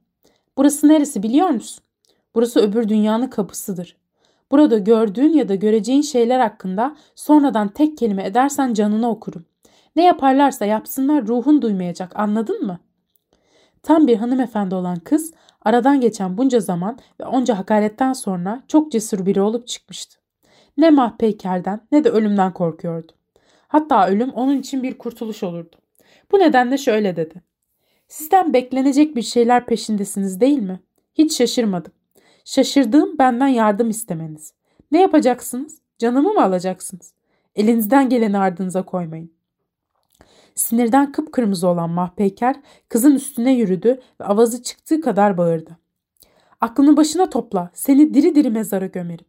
''Burası neresi biliyor musun? Burası öbür dünyanın kapısıdır. Burada gördüğün ya da göreceğin şeyler hakkında sonradan tek kelime edersen canını okurum. Ne yaparlarsa yapsınlar ruhun duymayacak anladın mı?'' Tam bir hanımefendi olan kız aradan geçen bunca zaman ve onca hakaretten sonra çok cesur biri olup çıkmıştı. Ne mahpeykerden ne de ölümden korkuyordu. Hatta ölüm onun için bir kurtuluş olurdu. Bu nedenle şöyle dedi. Sizden beklenecek bir şeyler peşindesiniz değil mi? Hiç şaşırmadım. Şaşırdığım benden yardım istemeniz. Ne yapacaksınız? Canımı mı alacaksınız? Elinizden geleni ardınıza koymayın. Sinirden kıpkırmızı olan Mahpeyker kızın üstüne yürüdü ve avazı çıktığı kadar bağırdı. Aklını başına topla, seni diri diri mezara gömerim.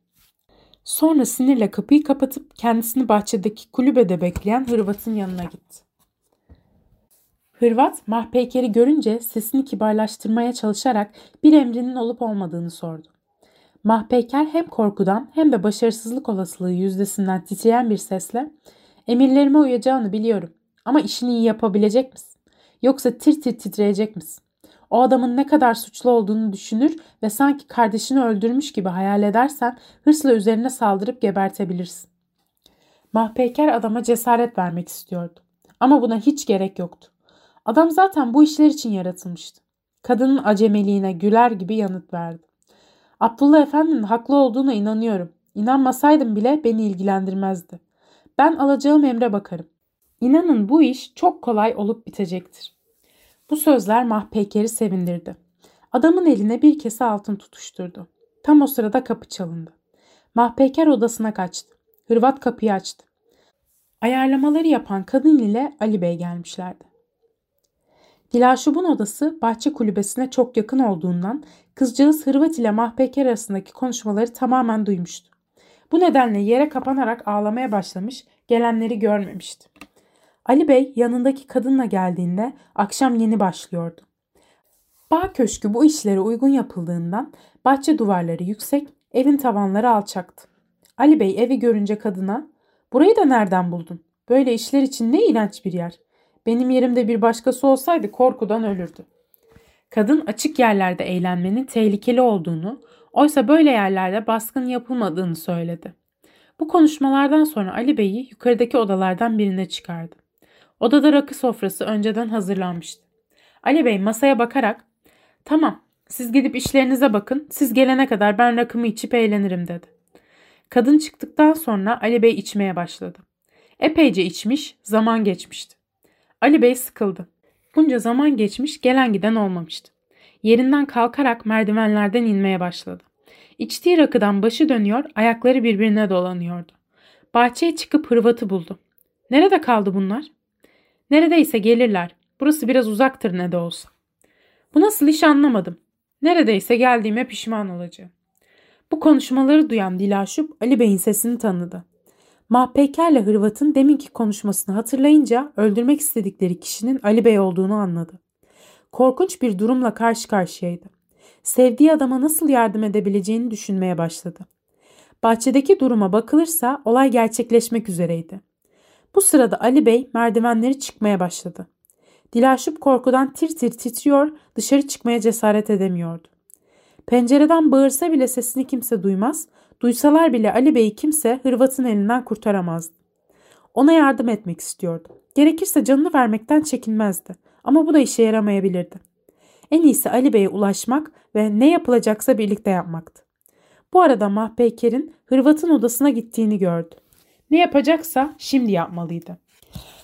Sonra sinirle kapıyı kapatıp kendisini bahçedeki kulübede bekleyen Hırvat'ın yanına gitti. Hırvat, Mahpeyker'i görünce sesini kibarlaştırmaya çalışarak bir emrinin olup olmadığını sordu. Mahpeyker hem korkudan hem de başarısızlık olasılığı yüzdesinden titreyen bir sesle ''Emirlerime uyacağını biliyorum ama işini iyi yapabilecek misin? Yoksa tir tir titreyecek misin? O adamın ne kadar suçlu olduğunu düşünür ve sanki kardeşini öldürmüş gibi hayal edersen hırsla üzerine saldırıp gebertebilirsin. Mahpeyker adama cesaret vermek istiyordu. Ama buna hiç gerek yoktu. Adam zaten bu işler için yaratılmıştı. Kadının acemeliğine güler gibi yanıt verdi. Abdullah Efendi'nin haklı olduğuna inanıyorum. İnanmasaydım bile beni ilgilendirmezdi. Ben alacağım emre bakarım. İnanın bu iş çok kolay olup bitecektir. Bu sözler Mahpeyker'i sevindirdi. Adamın eline bir kese altın tutuşturdu. Tam o sırada kapı çalındı. Mahpeyker odasına kaçtı. Hırvat kapıyı açtı. Ayarlamaları yapan kadın ile Ali Bey gelmişlerdi. Dilaşub'un odası bahçe kulübesine çok yakın olduğundan kızcağız Hırvat ile Mahpeyker arasındaki konuşmaları tamamen duymuştu. Bu nedenle yere kapanarak ağlamaya başlamış, gelenleri görmemişti. Ali Bey yanındaki kadınla geldiğinde akşam yeni başlıyordu. Bağ köşkü bu işlere uygun yapıldığından bahçe duvarları yüksek, evin tavanları alçaktı. Ali Bey evi görünce kadına ''Burayı da nereden buldun? Böyle işler için ne iğrenç bir yer. Benim yerimde bir başkası olsaydı korkudan ölürdü.'' Kadın açık yerlerde eğlenmenin tehlikeli olduğunu, oysa böyle yerlerde baskın yapılmadığını söyledi. Bu konuşmalardan sonra Ali Bey'i yukarıdaki odalardan birine çıkardı. Odada rakı sofrası önceden hazırlanmıştı. Ali Bey masaya bakarak ''Tamam, siz gidip işlerinize bakın, siz gelene kadar ben rakımı içip eğlenirim.'' dedi. Kadın çıktıktan sonra Ali Bey içmeye başladı. Epeyce içmiş, zaman geçmişti. Ali Bey sıkıldı. Bunca zaman geçmiş, gelen giden olmamıştı. Yerinden kalkarak merdivenlerden inmeye başladı. İçtiği rakıdan başı dönüyor, ayakları birbirine dolanıyordu. Bahçeye çıkıp hırvatı buldu. Nerede kaldı bunlar? Neredeyse gelirler. Burası biraz uzaktır ne de olsa. Bu nasıl iş anlamadım. Neredeyse geldiğime pişman olacağım. Bu konuşmaları duyan Dilaşup Ali Bey'in sesini tanıdı. Mahpeyker'le Hırvat'ın deminki konuşmasını hatırlayınca öldürmek istedikleri kişinin Ali Bey olduğunu anladı. Korkunç bir durumla karşı karşıyaydı. Sevdiği adama nasıl yardım edebileceğini düşünmeye başladı. Bahçedeki duruma bakılırsa olay gerçekleşmek üzereydi. Bu sırada Ali Bey merdivenleri çıkmaya başladı. Dilaşup korkudan tir tir titriyor, dışarı çıkmaya cesaret edemiyordu. Pencereden bağırsa bile sesini kimse duymaz, duysalar bile Ali Bey'i kimse Hırvat'ın elinden kurtaramazdı. Ona yardım etmek istiyordu. Gerekirse canını vermekten çekinmezdi ama bu da işe yaramayabilirdi. En iyisi Ali Bey'e ulaşmak ve ne yapılacaksa birlikte yapmaktı. Bu arada Mahpeyker'in Hırvat'ın odasına gittiğini gördü. Ne yapacaksa şimdi yapmalıydı.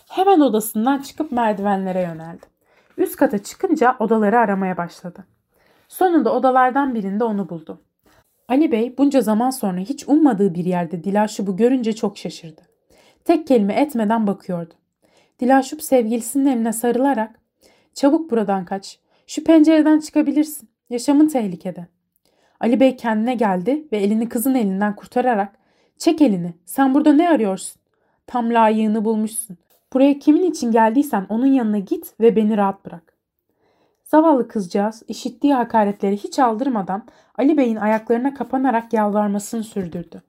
Hemen odasından çıkıp merdivenlere yöneldi. Üst kata çıkınca odaları aramaya başladı. Sonunda odalardan birinde onu buldu. Ali Bey bunca zaman sonra hiç ummadığı bir yerde Dilaşub'u görünce çok şaşırdı. Tek kelime etmeden bakıyordu. Dilaşup sevgilisinin eline sarılarak ''Çabuk buradan kaç. Şu pencereden çıkabilirsin. Yaşamın tehlikede.'' Ali Bey kendine geldi ve elini kızın elinden kurtararak ''Çek elini. Sen burada ne arıyorsun? Tam layığını bulmuşsun. Buraya kimin için geldiysen onun yanına git ve beni rahat bırak. Zavallı kızcağız işittiği hakaretleri hiç aldırmadan Ali Bey'in ayaklarına kapanarak yalvarmasını sürdürdü.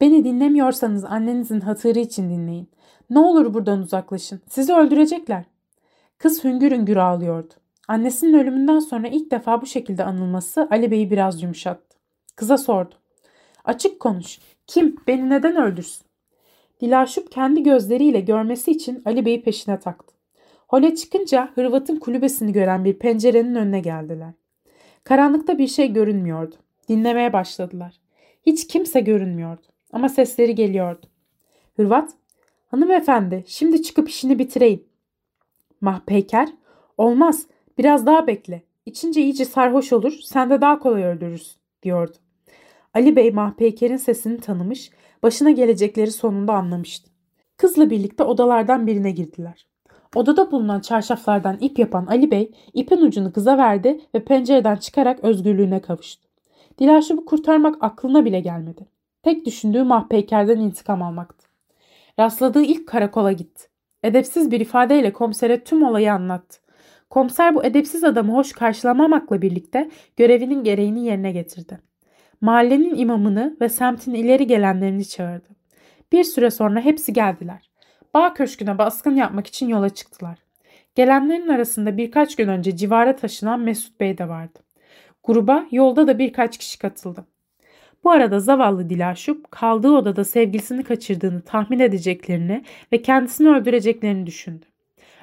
Beni dinlemiyorsanız annenizin hatırı için dinleyin. Ne olur buradan uzaklaşın. Sizi öldürecekler. Kız hüngür hüngür ağlıyordu. Annesinin ölümünden sonra ilk defa bu şekilde anılması Ali Bey'i biraz yumuşattı. Kıza sordu. Açık konuş. Kim? Beni neden öldürsün? Dilaşup kendi gözleriyle görmesi için Ali Bey'i peşine taktı. Hole çıkınca Hırvat'ın kulübesini gören bir pencerenin önüne geldiler. Karanlıkta bir şey görünmüyordu. Dinlemeye başladılar. Hiç kimse görünmüyordu ama sesleri geliyordu. Hırvat, hanımefendi şimdi çıkıp işini bitireyim. Mahpeyker, olmaz biraz daha bekle. İçince iyice sarhoş olur sen de daha kolay öldürürsün diyordu. Ali Bey Mahpeyker'in sesini tanımış, başına gelecekleri sonunda anlamıştı. Kızla birlikte odalardan birine girdiler. Odada bulunan çarşaflardan ip yapan Ali Bey ipin ucunu kıza verdi ve pencereden çıkarak özgürlüğüne kavuştu. Dilaşımı kurtarmak aklına bile gelmedi. Tek düşündüğü Mahpeyker'den intikam almaktı. Rastladığı ilk karakola gitti. Edepsiz bir ifadeyle komisere tüm olayı anlattı. Komiser bu edepsiz adamı hoş karşılamamakla birlikte görevinin gereğini yerine getirdi. Mahallenin imamını ve semtin ileri gelenlerini çağırdı. Bir süre sonra hepsi geldiler. Bağ köşküne baskın yapmak için yola çıktılar. Gelenlerin arasında birkaç gün önce civara taşınan Mesut Bey de vardı. Gruba yolda da birkaç kişi katıldı. Bu arada zavallı Dilaşup kaldığı odada sevgilisini kaçırdığını tahmin edeceklerini ve kendisini öldüreceklerini düşündü.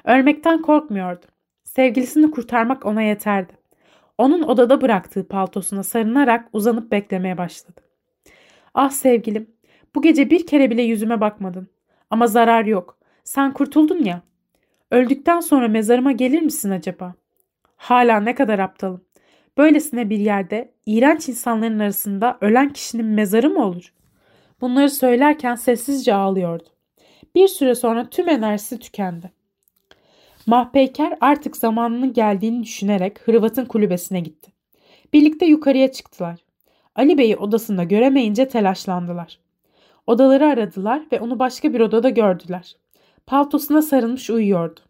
Ölmekten korkmuyordu. Sevgilisini kurtarmak ona yeterdi. Onun odada bıraktığı paltosuna sarınarak uzanıp beklemeye başladı. Ah sevgilim, bu gece bir kere bile yüzüme bakmadın. Ama zarar yok. Sen kurtuldun ya. Öldükten sonra mezarıma gelir misin acaba? Hala ne kadar aptalım. Böylesine bir yerde iğrenç insanların arasında ölen kişinin mezarı mı olur? Bunları söylerken sessizce ağlıyordu. Bir süre sonra tüm enerjisi tükendi. Mahpeyker artık zamanının geldiğini düşünerek Hırvat'ın kulübesine gitti. Birlikte yukarıya çıktılar. Ali Bey'i odasında göremeyince telaşlandılar. Odaları aradılar ve onu başka bir odada gördüler. Paltosuna sarılmış uyuyordu.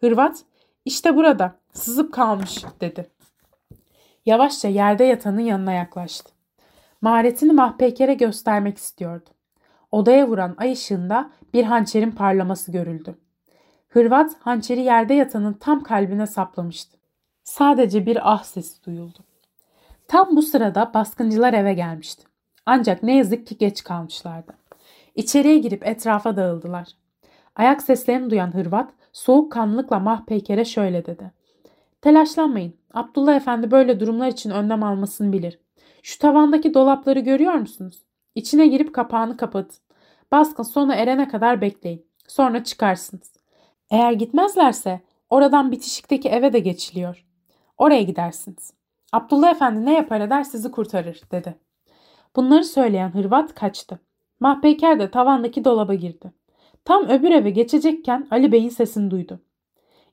Hırvat, işte burada, sızıp kalmış dedi. Yavaşça yerde yatanın yanına yaklaştı. Maharetini mahpekere göstermek istiyordu. Odaya vuran ay ışığında bir hançerin parlaması görüldü. Hırvat hançeri yerde yatanın tam kalbine saplamıştı. Sadece bir ah sesi duyuldu. Tam bu sırada baskıncılar eve gelmişti. Ancak ne yazık ki geç kalmışlardı. İçeriye girip etrafa dağıldılar. Ayak seslerini duyan Hırvat soğukkanlılıkla Mahpeyker'e şöyle dedi. Telaşlanmayın. Abdullah Efendi böyle durumlar için önlem almasını bilir. Şu tavandaki dolapları görüyor musunuz? İçine girip kapağını kapatın. Baskın sona erene kadar bekleyin. Sonra çıkarsınız. Eğer gitmezlerse oradan bitişikteki eve de geçiliyor. Oraya gidersiniz. Abdullah Efendi ne yapar eder sizi kurtarır dedi. Bunları söyleyen Hırvat kaçtı. Mahpeyker de tavandaki dolaba girdi. Tam öbür eve geçecekken Ali Bey'in sesini duydu.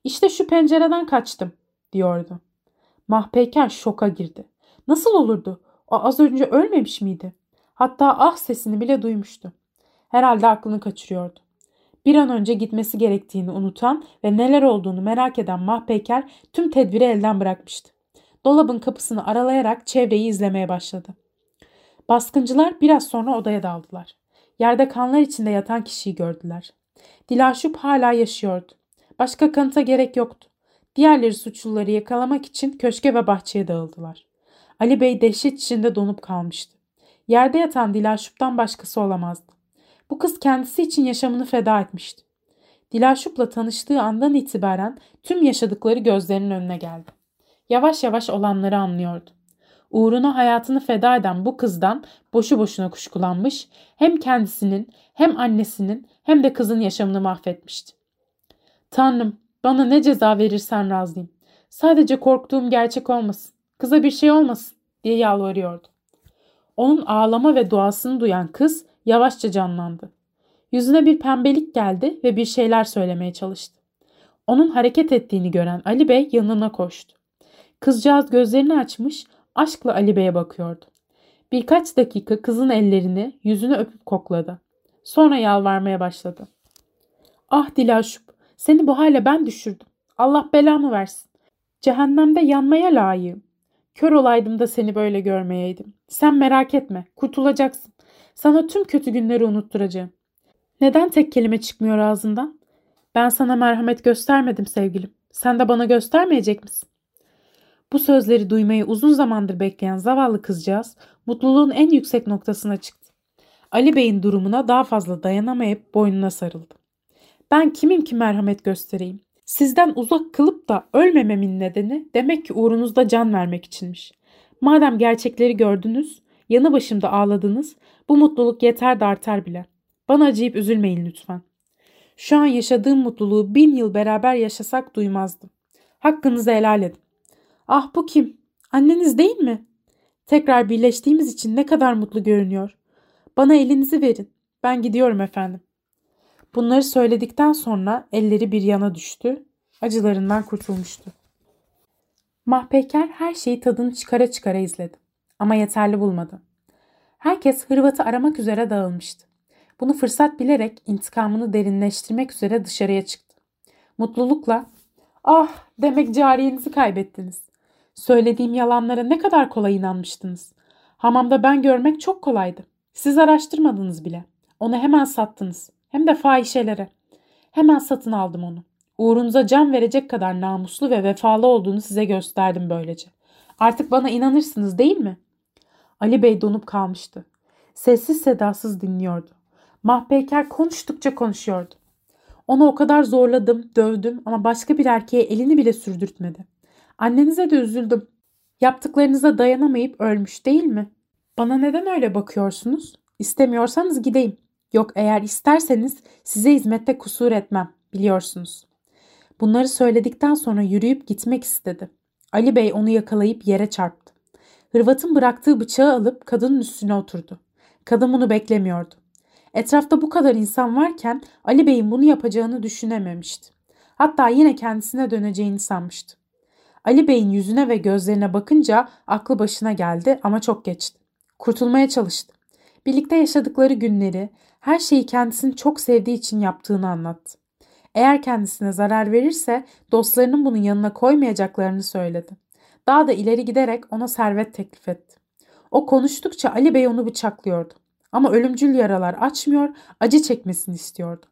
İşte şu pencereden kaçtım diyordu. Mahpeyker şoka girdi. Nasıl olurdu? O az önce ölmemiş miydi? Hatta ah sesini bile duymuştu. Herhalde aklını kaçırıyordu. Bir an önce gitmesi gerektiğini unutan ve neler olduğunu merak eden Mahpeyker tüm tedbiri elden bırakmıştı. Dolabın kapısını aralayarak çevreyi izlemeye başladı. Baskıncılar biraz sonra odaya daldılar. Yerde kanlar içinde yatan kişiyi gördüler. Dilaşup hala yaşıyordu. Başka kanıta gerek yoktu. Diğerleri suçluları yakalamak için köşke ve bahçeye dağıldılar. Ali Bey dehşet içinde donup kalmıştı. Yerde yatan Dilaşup'tan başkası olamazdı. Bu kız kendisi için yaşamını feda etmişti. Dilaşup'la tanıştığı andan itibaren tüm yaşadıkları gözlerinin önüne geldi. Yavaş yavaş olanları anlıyordu. Uğruna hayatını feda eden bu kızdan boşu boşuna kuşkulanmış, hem kendisinin hem annesinin hem de kızın yaşamını mahvetmişti. Tanrım bana ne ceza verirsen razıyım. Sadece korktuğum gerçek olmasın. Kıza bir şey olmasın diye yalvarıyordu. Onun ağlama ve duasını duyan kız yavaşça canlandı. Yüzüne bir pembelik geldi ve bir şeyler söylemeye çalıştı. Onun hareket ettiğini gören Ali Bey yanına koştu. Kızcağız gözlerini açmış, aşkla Ali Bey'e bakıyordu. Birkaç dakika kızın ellerini, yüzünü öpüp kokladı. Sonra yalvarmaya başladı. Ah Dilaşup, seni bu hale ben düşürdüm. Allah belamı versin. Cehennemde yanmaya layığım. Kör olaydım da seni böyle görmeyeydim. Sen merak etme, kurtulacaksın. Sana tüm kötü günleri unutturacağım. Neden tek kelime çıkmıyor ağzından? Ben sana merhamet göstermedim sevgilim. Sen de bana göstermeyecek misin? Bu sözleri duymayı uzun zamandır bekleyen zavallı kızcağız mutluluğun en yüksek noktasına çıktı. Ali Bey'in durumuna daha fazla dayanamayıp boynuna sarıldı. Ben kimim ki merhamet göstereyim? Sizden uzak kılıp da ölmememin nedeni demek ki uğrunuzda can vermek içinmiş. Madem gerçekleri gördünüz, yanı başımda ağladınız, bu mutluluk yeter de artar bile. Bana acıyıp üzülmeyin lütfen. Şu an yaşadığım mutluluğu bin yıl beraber yaşasak duymazdım. Hakkınızı helal edin. Ah bu kim? Anneniz değil mi? Tekrar birleştiğimiz için ne kadar mutlu görünüyor. Bana elinizi verin. Ben gidiyorum efendim. Bunları söyledikten sonra elleri bir yana düştü. Acılarından kurtulmuştu. Mahpeker her şeyi tadını çıkara çıkara izledi. Ama yeterli bulmadı. Herkes Hırvat'ı aramak üzere dağılmıştı. Bunu fırsat bilerek intikamını derinleştirmek üzere dışarıya çıktı. Mutlulukla ''Ah demek cariyenizi kaybettiniz. Söylediğim yalanlara ne kadar kolay inanmıştınız. Hamamda ben görmek çok kolaydı. Siz araştırmadınız bile. Onu hemen sattınız. Hem de fahişelere. Hemen satın aldım onu. Uğrunuza can verecek kadar namuslu ve vefalı olduğunu size gösterdim böylece. Artık bana inanırsınız değil mi? Ali Bey donup kalmıştı. Sessiz sedasız dinliyordu. Mahpeyker konuştukça konuşuyordu. Onu o kadar zorladım, dövdüm ama başka bir erkeğe elini bile sürdürtmedi. Annenize de üzüldüm. Yaptıklarınıza dayanamayıp ölmüş değil mi? Bana neden öyle bakıyorsunuz? İstemiyorsanız gideyim. Yok eğer isterseniz size hizmette kusur etmem, biliyorsunuz. Bunları söyledikten sonra yürüyüp gitmek istedi. Ali Bey onu yakalayıp yere çarptı. Hırvat'ın bıraktığı bıçağı alıp kadının üstüne oturdu. Kadın bunu beklemiyordu. Etrafta bu kadar insan varken Ali Bey'in bunu yapacağını düşünememişti. Hatta yine kendisine döneceğini sanmıştı. Ali Bey'in yüzüne ve gözlerine bakınca aklı başına geldi ama çok geçti. Kurtulmaya çalıştı. Birlikte yaşadıkları günleri, her şeyi kendisini çok sevdiği için yaptığını anlattı. Eğer kendisine zarar verirse dostlarının bunun yanına koymayacaklarını söyledi. Daha da ileri giderek ona servet teklif etti. O konuştukça Ali Bey onu bıçaklıyordu. Ama ölümcül yaralar açmıyor, acı çekmesini istiyordu.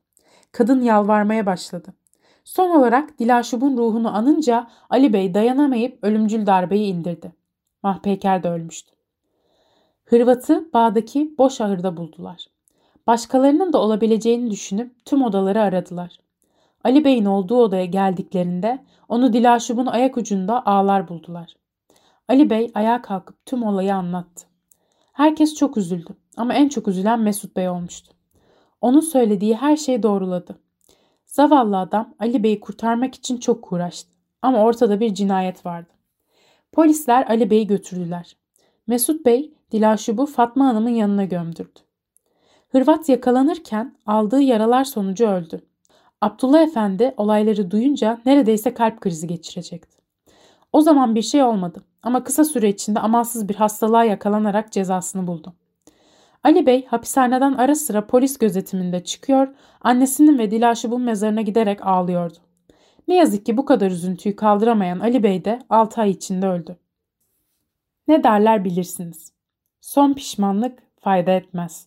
Kadın yalvarmaya başladı. Son olarak Dilaşub'un ruhunu anınca Ali Bey dayanamayıp ölümcül darbeyi indirdi. Mahpeyker de ölmüştü. Hırvat'ı bağdaki boş ahırda buldular. Başkalarının da olabileceğini düşünüp tüm odaları aradılar. Ali Bey'in olduğu odaya geldiklerinde onu Dilaşub'un ayak ucunda ağlar buldular. Ali Bey ayağa kalkıp tüm olayı anlattı. Herkes çok üzüldü ama en çok üzülen Mesut Bey olmuştu. Onun söylediği her şeyi doğruladı. Zavallı adam Ali Bey'i kurtarmak için çok uğraştı ama ortada bir cinayet vardı. Polisler Ali Bey'i götürdüler. Mesut Bey Dilaşub'u Fatma Hanım'ın yanına gömdürdü. Hırvat yakalanırken aldığı yaralar sonucu öldü. Abdullah Efendi olayları duyunca neredeyse kalp krizi geçirecekti. O zaman bir şey olmadı ama kısa süre içinde amansız bir hastalığa yakalanarak cezasını buldu. Ali Bey hapishaneden ara sıra polis gözetiminde çıkıyor, annesinin ve Dilaşub'un mezarına giderek ağlıyordu. Ne yazık ki bu kadar üzüntüyü kaldıramayan Ali Bey de 6 ay içinde öldü. Ne derler bilirsiniz. Son pişmanlık fayda etmez.